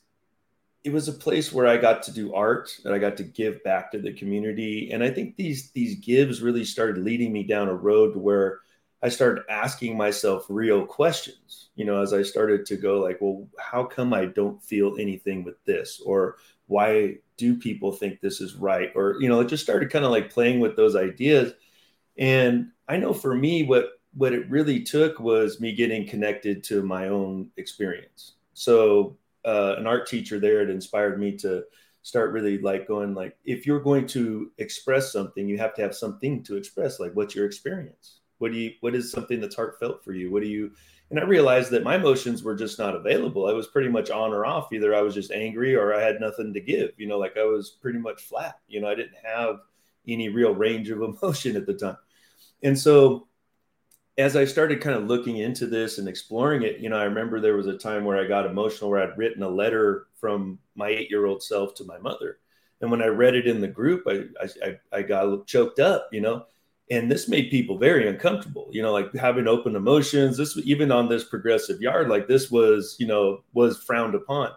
it was a place where I got to do art and I got to give back to the community. And I think these, these gives really started leading me down a road to where I started asking myself real questions, you know, as I started to go like, well, how come I don't feel anything with this? Or why do people think this is right? Or, you know, it just started kind of like playing with those ideas. And I know for me, what what it really took was me getting connected to my own experience. So uh, an art teacher there had inspired me to start really like going like if you're going to express something you have to have something to express like what's your experience what do you what is something that's heartfelt for you? What do you and I realized that my emotions were just not available. I was pretty much on or off. Either I was just angry or I had nothing to give. You know, like I was pretty much flat. You know, I didn't have any real range of (laughs) emotion at the time. And so as I started kind of looking into this and exploring it, you know, I remember there was a time where I got emotional where I'd written a letter from my eight year old self to my mother. And when I read it in the group, I, I, I got choked up, you know, and this made people very uncomfortable you know like having open emotions. This even on this progressive yard like this was you know was frowned upon.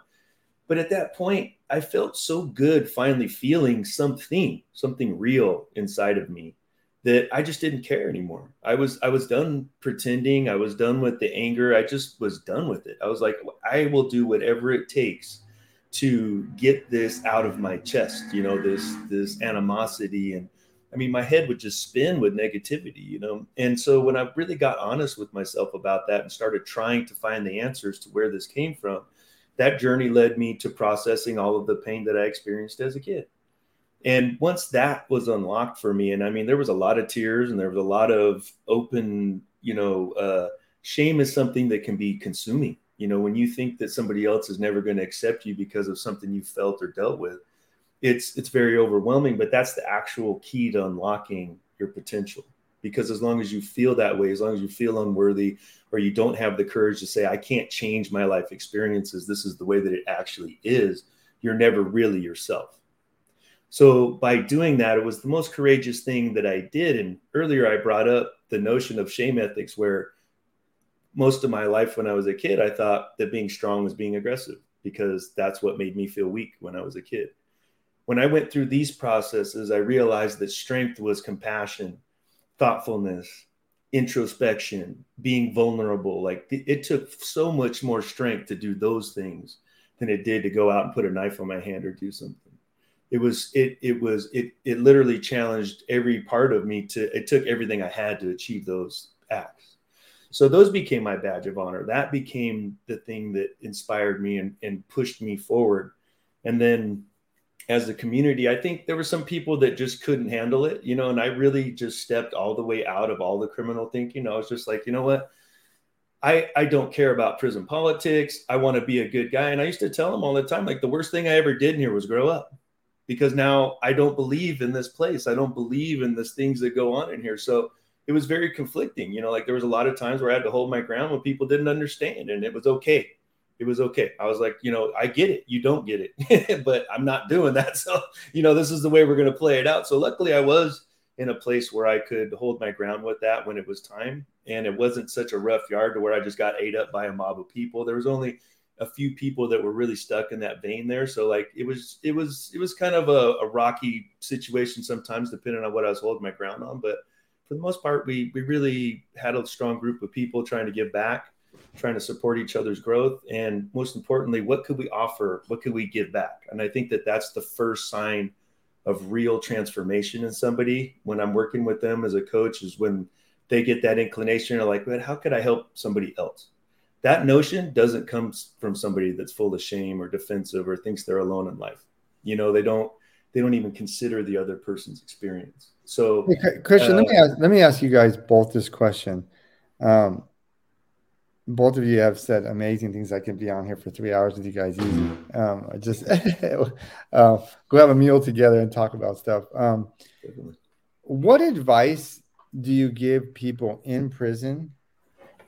But at that point i felt so good finally feeling something something real inside of me that i just didn't care anymore. I was i was done pretending. I was done with the anger. I just was done with it. I was like i will do whatever it takes to get this out of my chest you know this this animosity and I mean, my head would just spin with negativity, you know? And so when I really got honest with myself about that and started trying to find the answers to where this came from, that journey led me to processing all of the pain that I experienced as a kid. And once that was unlocked for me, and I mean, there was a lot of tears and there was a lot of open, you know, uh, shame is something that can be consuming. You know, when you think that somebody else is never going to accept you because of something you felt or dealt with, it's it's very overwhelming but that's the actual key to unlocking your potential. Because as long as you feel that way as long as you feel unworthy or you don't have the courage to say i can't change my life experiences. This is the way that it actually is you're never really yourself. So by doing that it was the most courageous thing that i did. And earlier i brought up the notion of shame ethics where most of my life when i was a kid i thought that being strong was being aggressive because that's what made me feel weak when I was a kid. When I went through these processes, I realized that strength was compassion, thoughtfulness, introspection, being vulnerable. Like it took so much more strength to do those things than it did to go out and put a knife on my hand or do something. It was it it was it it literally challenged every part of me to it took everything I had to achieve those acts. So those became my badge of honor. That became the thing that inspired me and, and pushed me forward. And then as a community, I think there were some people that just couldn't handle it, you know, and I really just stepped all the way out of all the criminal thinking. I was just like, you know what? I, I don't care about prison politics. I want to be a good guy. And I used to tell them all the time, like the worst thing I ever did in here was grow up because now I don't believe in this place. I don't believe in the things that go on in here. So it was very conflicting. You know, like there was a lot of times where I had to hold my ground when people didn't understand, and it was okay. It was okay. I was like, you know, I get it. You don't get it, (laughs) but I'm not doing that. (laughs) So, you know, this is the way we're going to play it out. So, luckily, I was in a place where I could hold my ground with that when it was time. And it wasn't such a rough yard to where I just got ate up by a mob of people. There was only a few people that were really stuck in that vein there. So like it was it was it was kind of a, a rocky situation sometimes depending on what I was holding my ground on. But for the most part, we we really had a strong group of people trying to give back, trying to support each other's growth, and most importantly, what could we offer? What could we give back? And I think that that's the first sign of real transformation in somebody when I'm working with them as a coach is when they get that inclination or like, man, how could I help somebody else? That notion doesn't come from somebody that's full of shame or defensive or thinks they're alone in life. You know, they don't they don't even consider the other person's experience. So, hey, Christian, uh, let me ask, let me ask you guys both this question. Um, both of you have said amazing things. I can be on here for three hours with you guys easy. Um, I just (laughs) uh, go have a meal together and talk about stuff. Um, what advice do you give people in prison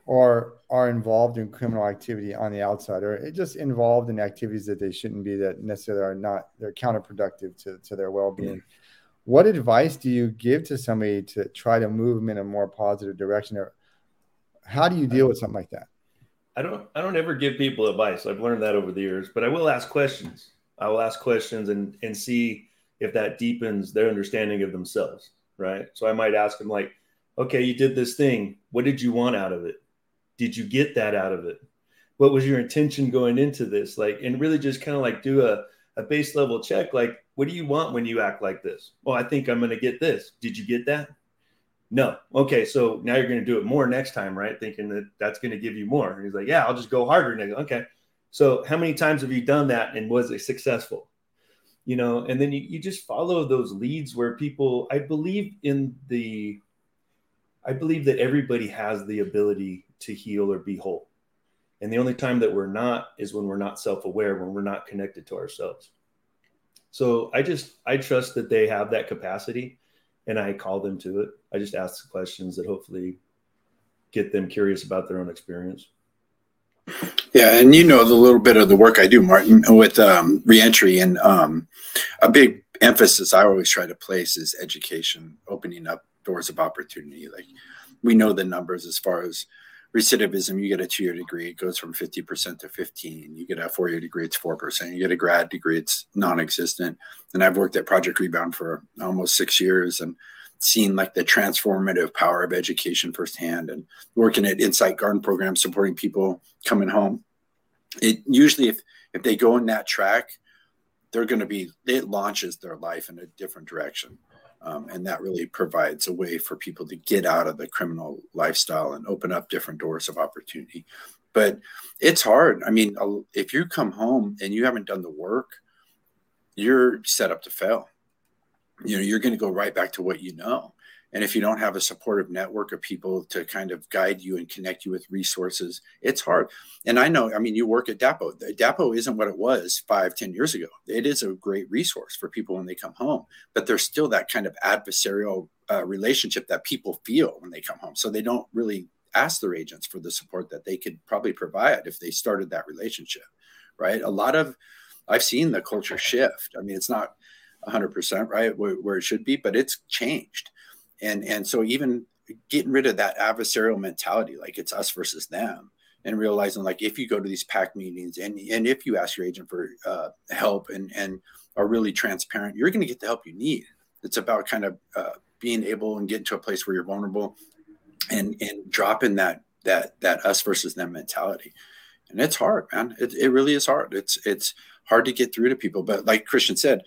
or are involved in criminal activity on the outside or just involved in activities that they shouldn't be that necessarily are not they're counterproductive to, to their well-being what advice do you give to somebody to try to move them in a more positive direction or how do you deal uh, with something like that i don't i don't ever give people advice i've learned that over the years but i will ask questions i will ask questions and and see if that deepens their understanding of themselves right so i might ask them like okay you did this thing what did you want out of it did you get that out of it? What was your intention going into this? Like, and really just kind of like do a, a base level check. Like, what do you want when you act like this? Well, I think I'm going to get this. Did you get that? No. Okay. So now you're going to do it more next time, right? Thinking that that's going to give you more. And he's like, yeah, I'll just go harder. And I go, okay. So how many times have you done that and was it successful? You know, and then you, you just follow those leads where people, I believe in the, I believe that everybody has the ability to heal or be whole. And the only time that we're not is when we're not self aware, when we're not connected to ourselves. So I just, I trust that they have that capacity and I call them to it. I just ask questions that hopefully get them curious about their own experience. Yeah, and you know the little bit of the work I do, Martin, with um, reentry, and um, a big emphasis I always try to place is education, opening up doors of opportunity. Like we know the numbers as far as recidivism, you get a two year degree, it goes from 50% to 15. You get a four year degree, it's 4%. You get a grad degree, it's non existent. And I've worked at Project Rebound for almost six years and seen like the transformative power of education firsthand and working at Insight Garden Program, supporting people coming home. It usually, if, if they go in that track, they're going to be, it launches their life in a different direction. Um, and that really provides a way for people to get out of the criminal lifestyle and open up different doors of opportunity. But it's hard. I mean, if you come home and you haven't done the work, you're set up to fail. You know, you're going to go right back to what you know. And if you don't have a supportive network of people to kind of guide you and connect you with resources, it's hard. And I know, I mean, you work at DAPO. DAPO isn't what it was five, ten years ago. It is a great resource for people when they come home, but there's still that kind of adversarial uh, relationship that people feel when they come home. So they don't really ask their agents for the support that they could probably provide if they started that relationship, right? A lot of, I've seen the culture shift. I mean, it's not 100% right where, where it should be, but it's changed and and so even getting rid of that adversarial mentality like it's us versus them and realizing like if you go to these pack meetings and and if you ask your agent for uh, help and and are really transparent, you're going to get the help you need. It's about kind of uh, being able and getting to a place where you're vulnerable and and dropping that that that us versus them mentality. And it's hard, man. It, it really is hard. It's it's hard to get through to people. But like Christian said,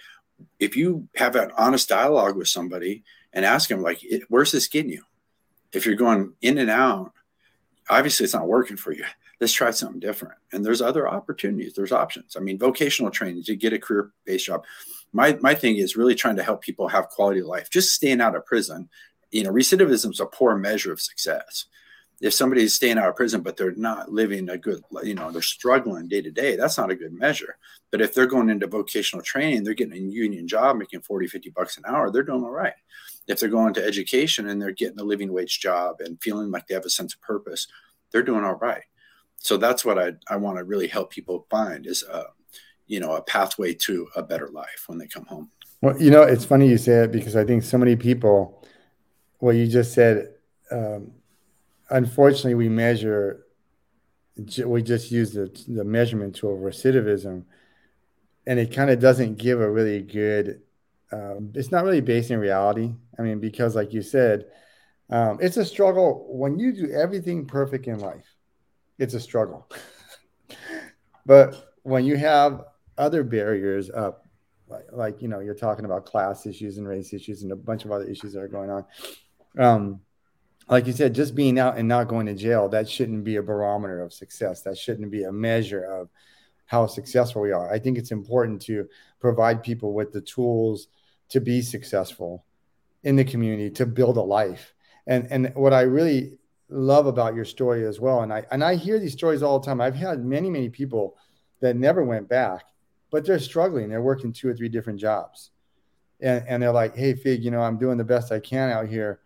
if you have an honest dialogue with somebody and ask them like, "Where's this getting you?" If you're going in and out, obviously it's not working for you. Let's try something different. And there's other opportunities. There's options. I mean, vocational training to get a career-based job. My my thing is really trying to help people have quality of life. Just staying out of prison. You know, recidivism is a poor measure of success if somebody's staying out of prison but they're not living a good you know they're struggling day to day that's not a good measure but if they're going into vocational training they're getting a union job making 40 50 bucks an hour they're doing all right if they're going to education and they're getting a living wage job and feeling like they have a sense of purpose they're doing all right. So that's what i, I want to really help people find is a you know a pathway to a better life when they come home. Well you know it's funny you say it because i think so many people what you just said um, unfortunately, we measure, we just use the, the measurement tool recidivism, and it kind of doesn't give a really good, um, it's not really based in reality. I mean, because like you said, um, it's a struggle when you do everything perfect in life, it's a struggle. (laughs) but when you have other barriers up, like, like, you know, you're talking about class issues and race issues and a bunch of other issues that are going on. Um, like you said, just being out and not going to jail, that shouldn't be a barometer of success. That shouldn't be a measure of how successful we are. I think it's important to provide people with the tools to be successful in the community, to build a life. And and what I really love about your story as well, and I and I hear these stories all the time. I've had many, many people that never went back, but they're struggling. They're working two or three different jobs. And, and they're like, hey, Fig, you know, I'm doing the best I can out here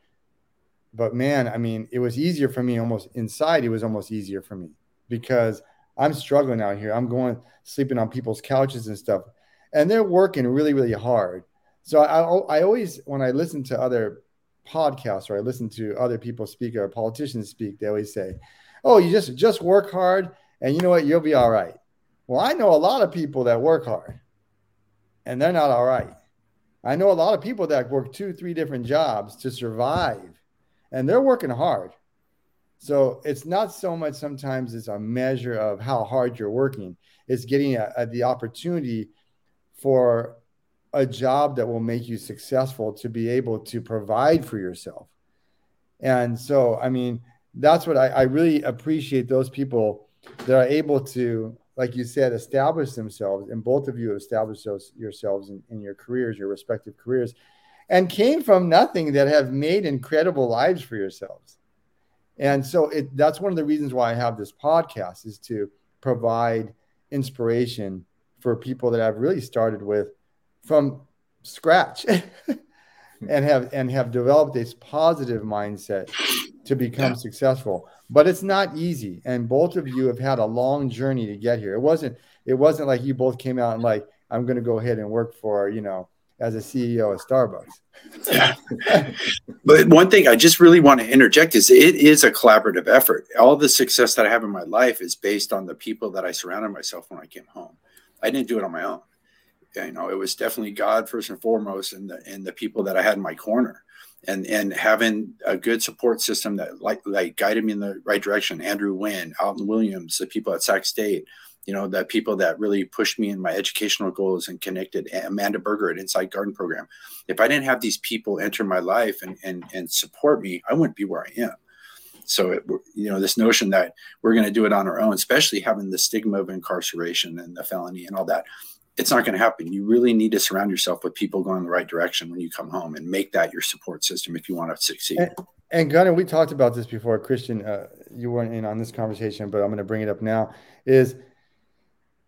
but man, I mean, it was easier for me almost inside. It was almost easier for me because I'm struggling out here. I'm going sleeping on people's couches and stuff, and they're working really, really hard. So I, I always, when I listen to other podcasts or I listen to other people speak or politicians speak, they always say, "Oh, you just just work hard, and you know what, you'll be all right." Well, I know a lot of people that work hard, and they're not all right. I know a lot of people that work two, three different jobs to survive and they're working hard. So it's not so much sometimes it's a measure of how hard you're working. It's getting a, a, the opportunity for a job that will make you successful to be able to provide for yourself. And so, I mean, that's what I, I really appreciate those people that are able to, like you said, establish themselves. And both of you established those yourselves in, in your careers, your respective careers and came from nothing that have made incredible lives for yourselves. And so it, that's one of the reasons why I have this podcast is to provide inspiration for people that I've really started with from scratch (laughs) and have and have developed this positive mindset to become yeah. successful. But it's not easy. And both of you have had a long journey to get here. It wasn't it wasn't like you both came out and like, I'm gonna go ahead and work for, you know, as a CEO of Starbucks. (laughs) but one thing I just really want to interject is it is a collaborative effort. All the success that I have in my life is based on the people that I surrounded myself when I came home. I didn't do it on my own. You know, it was definitely God first and foremost, and the and the people that I had in my corner, and and having a good support system that like like guided me in the right direction. Andrew Wynn, Alton Williams, the people at Sac State, you know, the people that really pushed me in my educational goals and connected Amanda Berger at Insight Garden Program. If I didn't have these people enter my life and, and, and support me, I wouldn't be where I am. So, it, you know, this notion that we're going to do it on our own, especially having the stigma of incarceration and the felony and all that, it's not going to happen. You really need to surround yourself with people going in the right direction when you come home and make that your support system if you want to succeed. And, and Gunner, we talked about this before. Christian, uh, you weren't in on this conversation, but I'm going to bring it up now. Is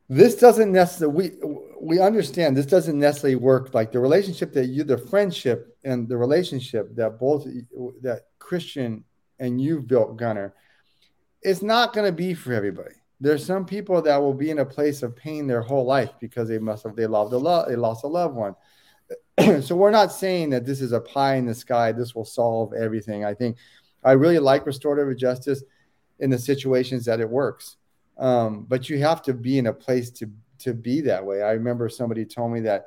this doesn't necessarily we we understand this doesn't necessarily work like the relationship that you the friendship and the relationship that both that christian and you've built gunner it's not going to be for everybody there's some people that will be in a place of pain their whole life because they must have they loved a love they lost a loved one (clears throat) so we're not saying that this is a pie in the sky this will solve everything i think i really like restorative justice in the situations that it works. Um, but you have to be in a place to to be that way. I remember somebody told me that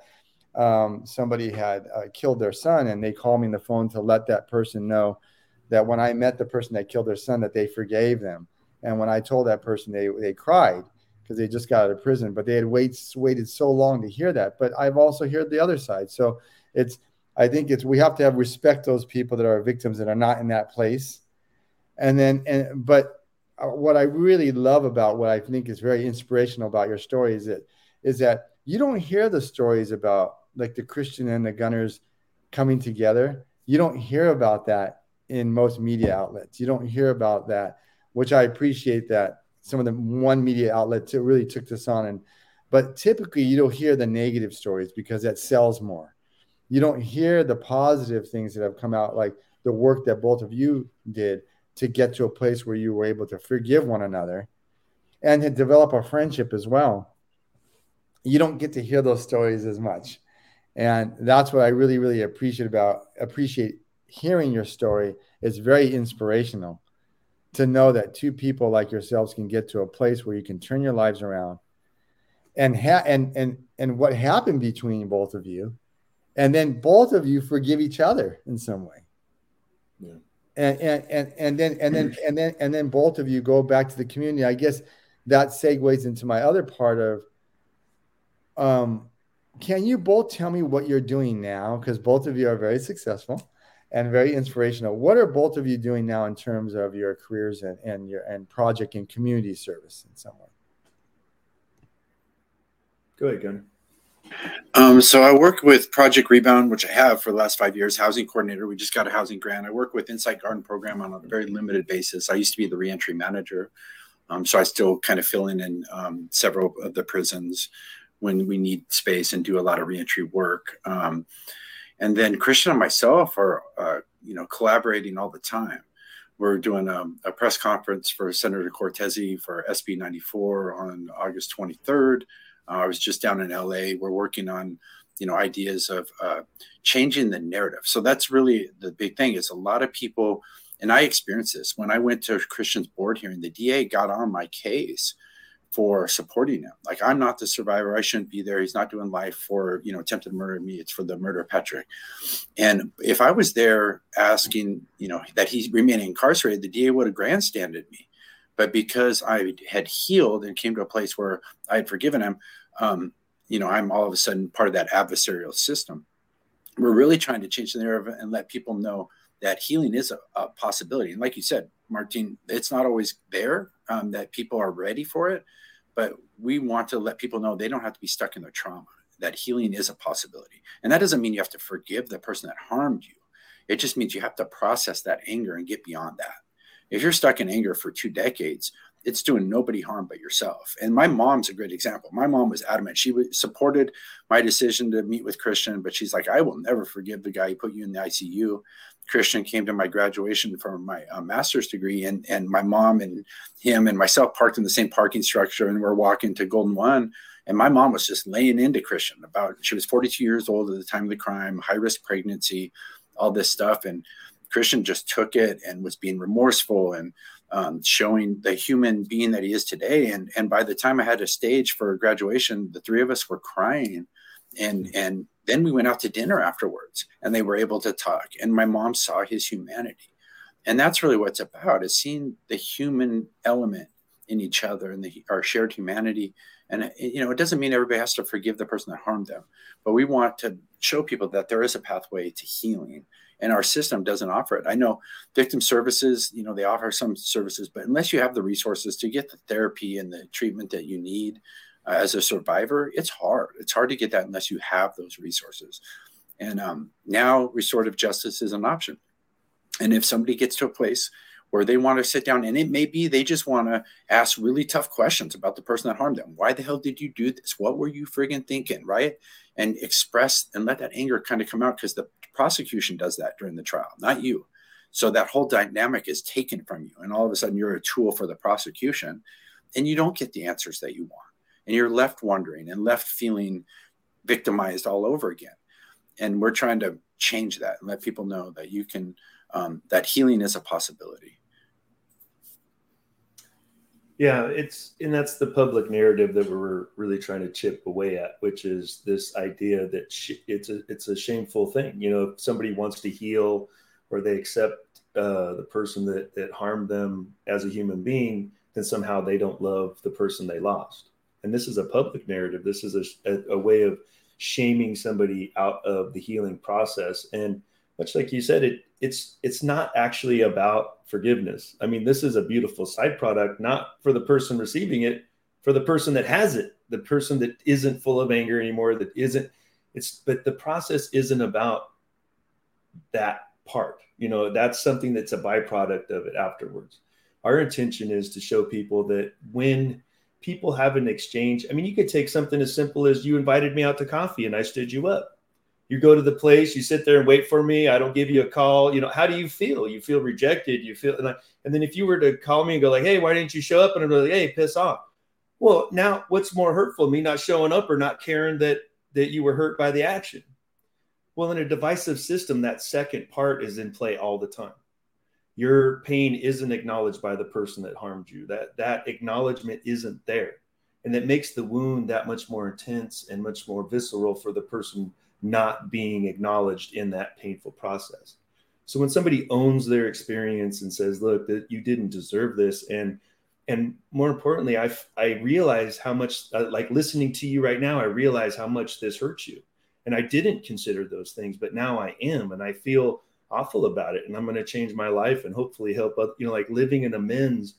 um, somebody had uh, killed their son, and they called me on the phone to let that person know that when I met the person that killed their son, that they forgave them. And when I told that person, they they cried because they just got out of prison, but they had wait, waited so long to hear that. But I've also heard the other side. So it's I think it's we have to have respect those people that are victims that are not in that place. And then and but uh, what I really love about what I think is very inspirational about your story is that is that you don't hear the stories about like the Christian and the gunners coming together. You don't hear about that in most media outlets. You don't hear about that, which I appreciate that some of the one media outlet really took this on and but typically you don't hear the negative stories because that sells more. You don't hear the positive things that have come out like the work that both of you did to get to a place where you were able to forgive one another and to develop a friendship as well. You don't get to hear those stories as much. And that's what I really, really appreciate about appreciate hearing your story. It's very inspirational to know that two people like yourselves can get to a place where you can turn your lives around and ha- and and and what happened between both of you. And then both of you forgive each other in some way. Yeah. And and and, and then and then and then and then both of you go back to the community. I guess that segues into my other part of um can you both tell me what you're doing now? Because both of you are very successful and very inspirational what are both of you doing now in terms of your careers and, and your and project and community service in some way go ahead gunner um, so I work with Project Rebound, which I have for the last five years, housing coordinator. We just got a housing grant. I work with Insight Garden program on a very limited basis. I used to be the reentry manager. Um, so I still kind of fill in in um, several of the prisons when we need space and do a lot of reentry work. Um, and then Christian and myself are, uh, you know, collaborating all the time. We're doing a, a press conference for Senator Cortese for SB 94 on August 23rd. Uh, I was just down in LA. We're working on, you know, ideas of uh, changing the narrative. So that's really the big thing. Is a lot of people, and I experienced this when I went to Christian's board hearing. The DA got on my case for supporting him. Like I'm not the survivor. I shouldn't be there. He's not doing life for you know attempted murder of me. It's for the murder of Patrick. And if I was there asking, you know, that he's remaining incarcerated, the DA would have grandstanded me. But because I had healed and came to a place where I had forgiven him, um, you know, I'm all of a sudden part of that adversarial system. We're really trying to change the narrative and let people know that healing is a, a possibility. And like you said, Martin, it's not always there um, that people are ready for it, but we want to let people know they don't have to be stuck in their trauma, that healing is a possibility. And that doesn't mean you have to forgive the person that harmed you. It just means you have to process that anger and get beyond that. If you're stuck in anger for two decades, it's doing nobody harm but yourself. And my mom's a great example. My mom was adamant. She supported my decision to meet with Christian, but she's like, I will never forgive the guy who put you in the ICU. Christian came to my graduation for my uh, master's degree, and and my mom and him and myself parked in the same parking structure, and we're walking to Golden One. And my mom was just laying into Christian about she was 42 years old at the time of the crime, high risk pregnancy, all this stuff, and Christian just took it and was being remorseful and um, showing the human being that he is today. And and by the time I had a stage for graduation, the three of us were crying, and and then we went out to dinner afterwards, and they were able to talk. And my mom saw his humanity, and that's really what it's about: is seeing the human element in each other and the, our shared humanity. And eh, you know, it doesn't mean everybody has to forgive the person that harmed them, but we want to show people that there is a pathway to healing and our system doesn't offer it. I know victim services, you know, they offer some services, but unless you have the resources to get the therapy and the treatment that you need as a survivor, it's hard. It's hard to get that unless you have those resources. And um, now restorative justice is an option. And if somebody gets to a place where they want to sit down and it may be they just want to ask really tough questions about the person that harmed them. Why the hell did you do this? What were you friggin' thinking? Right. And express and let that anger kind of come out because the prosecution does that during the trial, not you. So that whole dynamic is taken from you. And all of a sudden you're a tool for the prosecution and you don't get the answers that you want. And you're left wondering and left feeling victimized all over again. And we're trying to change that and let people know that you can, um, that healing is a possibility. Yeah, it's and that's the public narrative that we're really trying to chip away at, which is this idea that sh- it's a it's a shameful thing. You know, if somebody wants to heal or they accept uh, the person that that harmed them as a human being, then somehow they don't love the person they lost. And this is a public narrative. This is a, a, way of shaming somebody out of the healing process. And much like you said, it it's it's not actually about forgiveness. I mean, this is a beautiful side product, not for the person receiving it, for the person that has it, the person that isn't full of anger anymore, that isn't. It's but the process isn't about that part. You know, that's something that's a byproduct of it afterwards. Our intention is to show people that when people have an exchange, I mean, you could take something as simple as you invited me out to coffee and I stood you up you go to the place, you sit there and wait for me. I don't give you a call. You know, how do you feel? You feel rejected. You feel, and, I, and then if you were to call me and go like, "Hey, why didn't you show up?" and I'm like, "Hey, piss off." Well, now what's more hurtful, me not showing up or not caring that that you were hurt by the action? Well, in a divisive system, that second part is in play all the time. Your pain isn't acknowledged by the person that harmed you. That that acknowledgement isn't there, and that makes the wound that much more intense and much more visceral for the person not being acknowledged in that painful process. So when somebody owns their experience and says, "Look, that you didn't deserve this," and and more importantly, I I realize how much, uh, like listening to you right now, I realize how much this hurts you, and I didn't consider those things, but now I am, and I feel awful about it, and I'm going to change my life and hopefully help. You know, like living in amends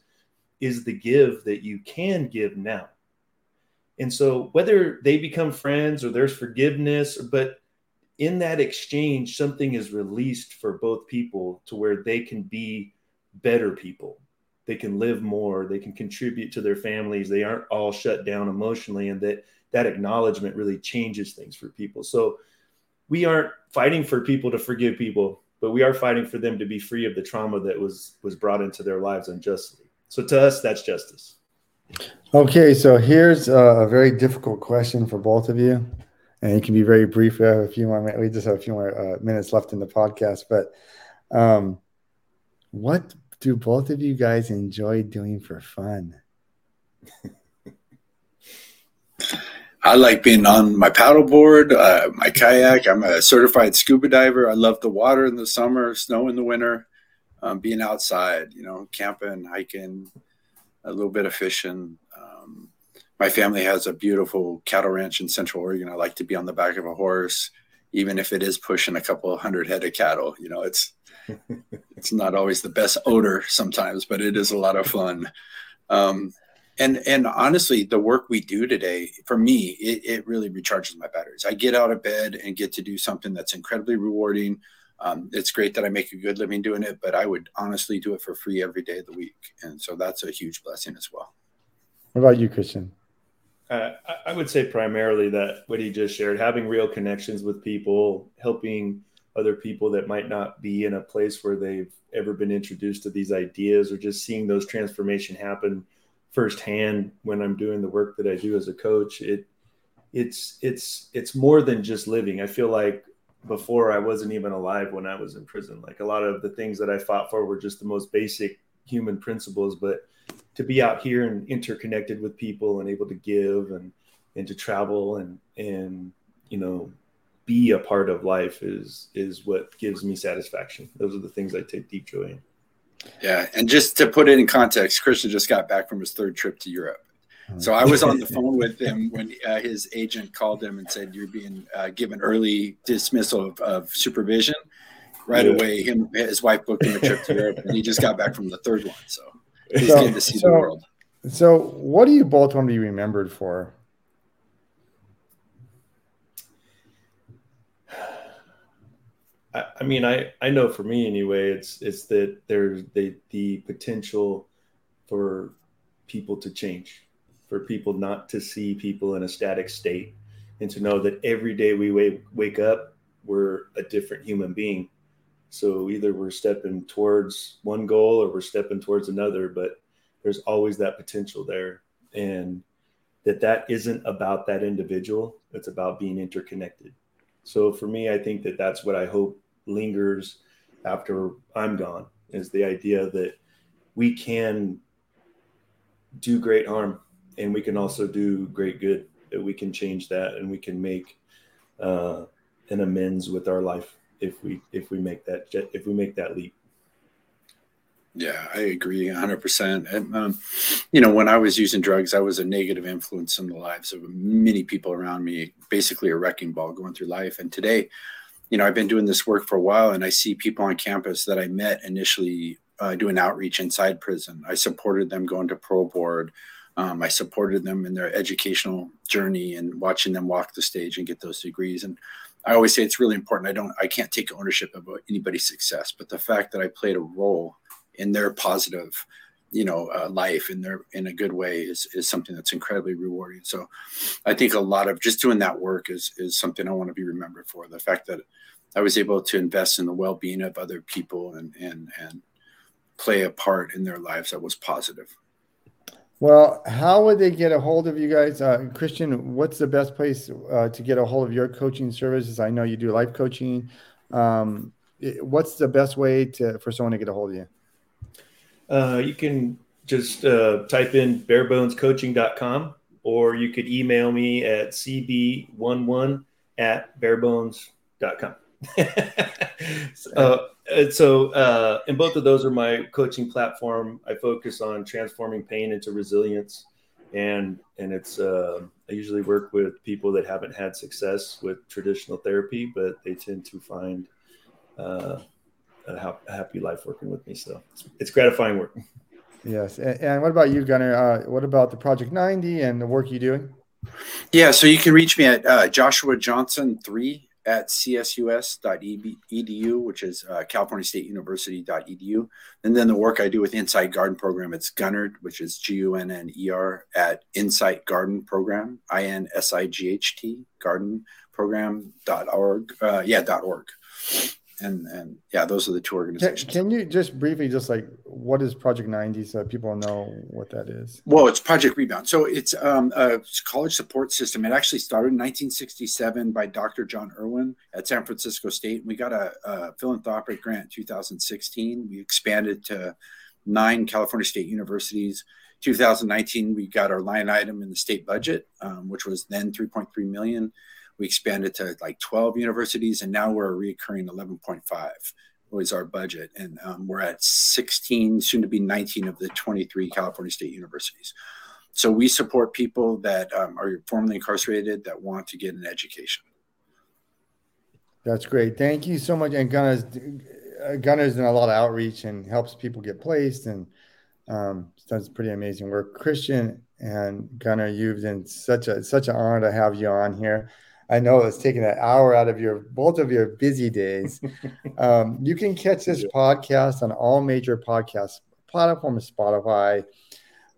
is the give that you can give now and so whether they become friends or there's forgiveness, but in that exchange, something is released for both people to where they can be better people. They can live more, they can contribute to their families, they aren't all shut down emotionally, and that that acknowledgement really changes things for people. So we aren't fighting for people to forgive people, but we are fighting for them to be free of the trauma that was was brought into their lives unjustly. So to us, that's justice. Okay, so here's a very difficult question for both of you, and it can be very brief. We have a few more. We just have a few more uh, minutes left in the podcast, but um, what do both of you guys enjoy doing for fun? (laughs) I like being on my paddleboard, uh, my kayak. I'm a certified scuba diver. I love the water in the summer, snow in the winter, um, being outside, you know, camping, hiking, a little bit of fishing. Um, my family has a beautiful cattle ranch in Central Oregon. I like to be on the back of a horse, even if it is pushing a couple of hundred head of cattle. You know, it's (laughs) it's not always the best odor sometimes, but it is a lot of fun. Um, and and honestly, the work we do today, for me, it, it really recharges my batteries. I get out of bed and get to do something that's incredibly rewarding um, it's great that I make a good living doing it, but I would honestly do it for free every day of the week. And so that's a huge blessing as well. What about you, Christian? Uh, I would say primarily that what he just shared, having real connections with people, helping other people that might not be in a place where they've ever been introduced to these ideas, or just seeing those transformation happen firsthand when I'm doing the work that I do as a coach. It it's it's it's more than just living. I feel like before I wasn't even alive when I was in prison. Like a lot of the things that I fought for were just the most basic human principles, but to be out here and interconnected with people and able to give and and to travel and and you know be a part of life is is what gives me satisfaction. Those are the things I take deep joy in. Yeah, and just to put it in context, Christian just got back from his third trip to Europe. So I was on the phone with him when uh, his agent called him and said, "You're being uh, given early dismissal of, of supervision." Right yeah. away, him his wife booked him a trip to Europe, and he just got back from the third one. So (laughs) he's so, getting to see so, the world. So, what do you both want to be remembered for? I, I mean, I I know for me anyway, it's it's that there's the the potential for people to change for people not to see people in a static state and to know that every day we wake, wake up, we're a different human being. So either we're stepping towards one goal or we're stepping towards another, but there's always that potential there. And that that isn't about that individual, it's about being interconnected. So for me, I think that that's what I hope lingers after I'm gone is the idea that we can do great harm and we can also do great good that we can change that and we can make uh, an amends with our life if we if we make that if we make that leap yeah i agree 100% and um, you know when i was using drugs i was a negative influence in the lives of many people around me basically a wrecking ball going through life and today you know i've been doing this work for a while and i see people on campus that i met initially uh, doing outreach inside prison i supported them going to pro board um, I supported them in their educational journey and watching them walk the stage and get those degrees. And I always say it's really important. I don't, I can't take ownership of anybody's success, but the fact that I played a role in their positive, you know, uh, life in their in a good way is is something that's incredibly rewarding. So, I think a lot of just doing that work is is something I want to be remembered for. The fact that I was able to invest in the well being of other people and and and play a part in their lives that was positive. Well, how would they get a hold of you guys? Uh, Christian, what's the best place uh, to get a hold of your coaching services? I know you do life coaching. Um, what's the best way to for someone to get a hold of you? Uh, you can just uh, type in barebonescoaching.com or you could email me at cb11 at barebones.com. (laughs) uh, so uh, and both of those are my coaching platform. I focus on transforming pain into resilience, and and it's uh, I usually work with people that haven't had success with traditional therapy, but they tend to find uh, a, ha- a, happy life working with me. So it's, it's gratifying work. Yes, and, and, what about you, Gunner? Uh, what about the Project 90 and the work you're doing? Yeah, so you can reach me at uh, Joshua Johnson three at csus.edu, which is uh, California State University.edu. And then the work I do with Insight Garden Program, it's Gunnerd, which is G U N N E R, at Insight Garden Program, I N S I G H T, garden program.org. Uh, yeah, dot .org and and yeah, those are the two organizations. Can, can, you just briefly just like what is Project 90 so people know what that is? Well, it's Project Rebound. So it's um, a college support system. It actually started in 1967 by Dr. John Irwin at San Francisco State. We got a, a philanthropic grant in 2016. We expanded to nine California State universities. 2019, we got our line item in the state budget, um, which was then 3.3 million we expanded to like 12 universities and now we're a recurring 11.5 was our budget. And um, we're at 16 soon to be 19 of the 23 california state universities. So we support people that um, are formerly incarcerated that want to get an education. That's great. Thank you so much. And gunner's gunner's done a lot of outreach and helps people get placed and um, does pretty amazing work. Christian and gunner you've been such a such an honor to have you on here I know it's taken an hour out of your both of your busy days. (laughs) um, you can catch this podcast on all major podcast platforms: Spotify,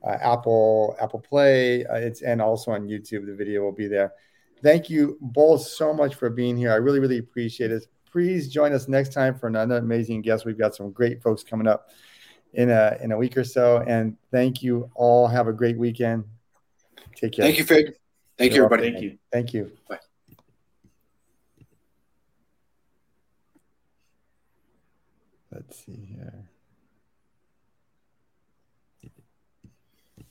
uh, Apple, Apple Play. Uh, it's and also on YouTube. The video will be there. Thank you both so much for being here. I really, really appreciate it. Please join us next time for another amazing guest. We've got some great folks coming up in a in a week or so. And thank you all. Have a great weekend. Take care. Thank you, Fig. Thank You're you, everybody. Thank you. Thank you. Bye. Let's see here.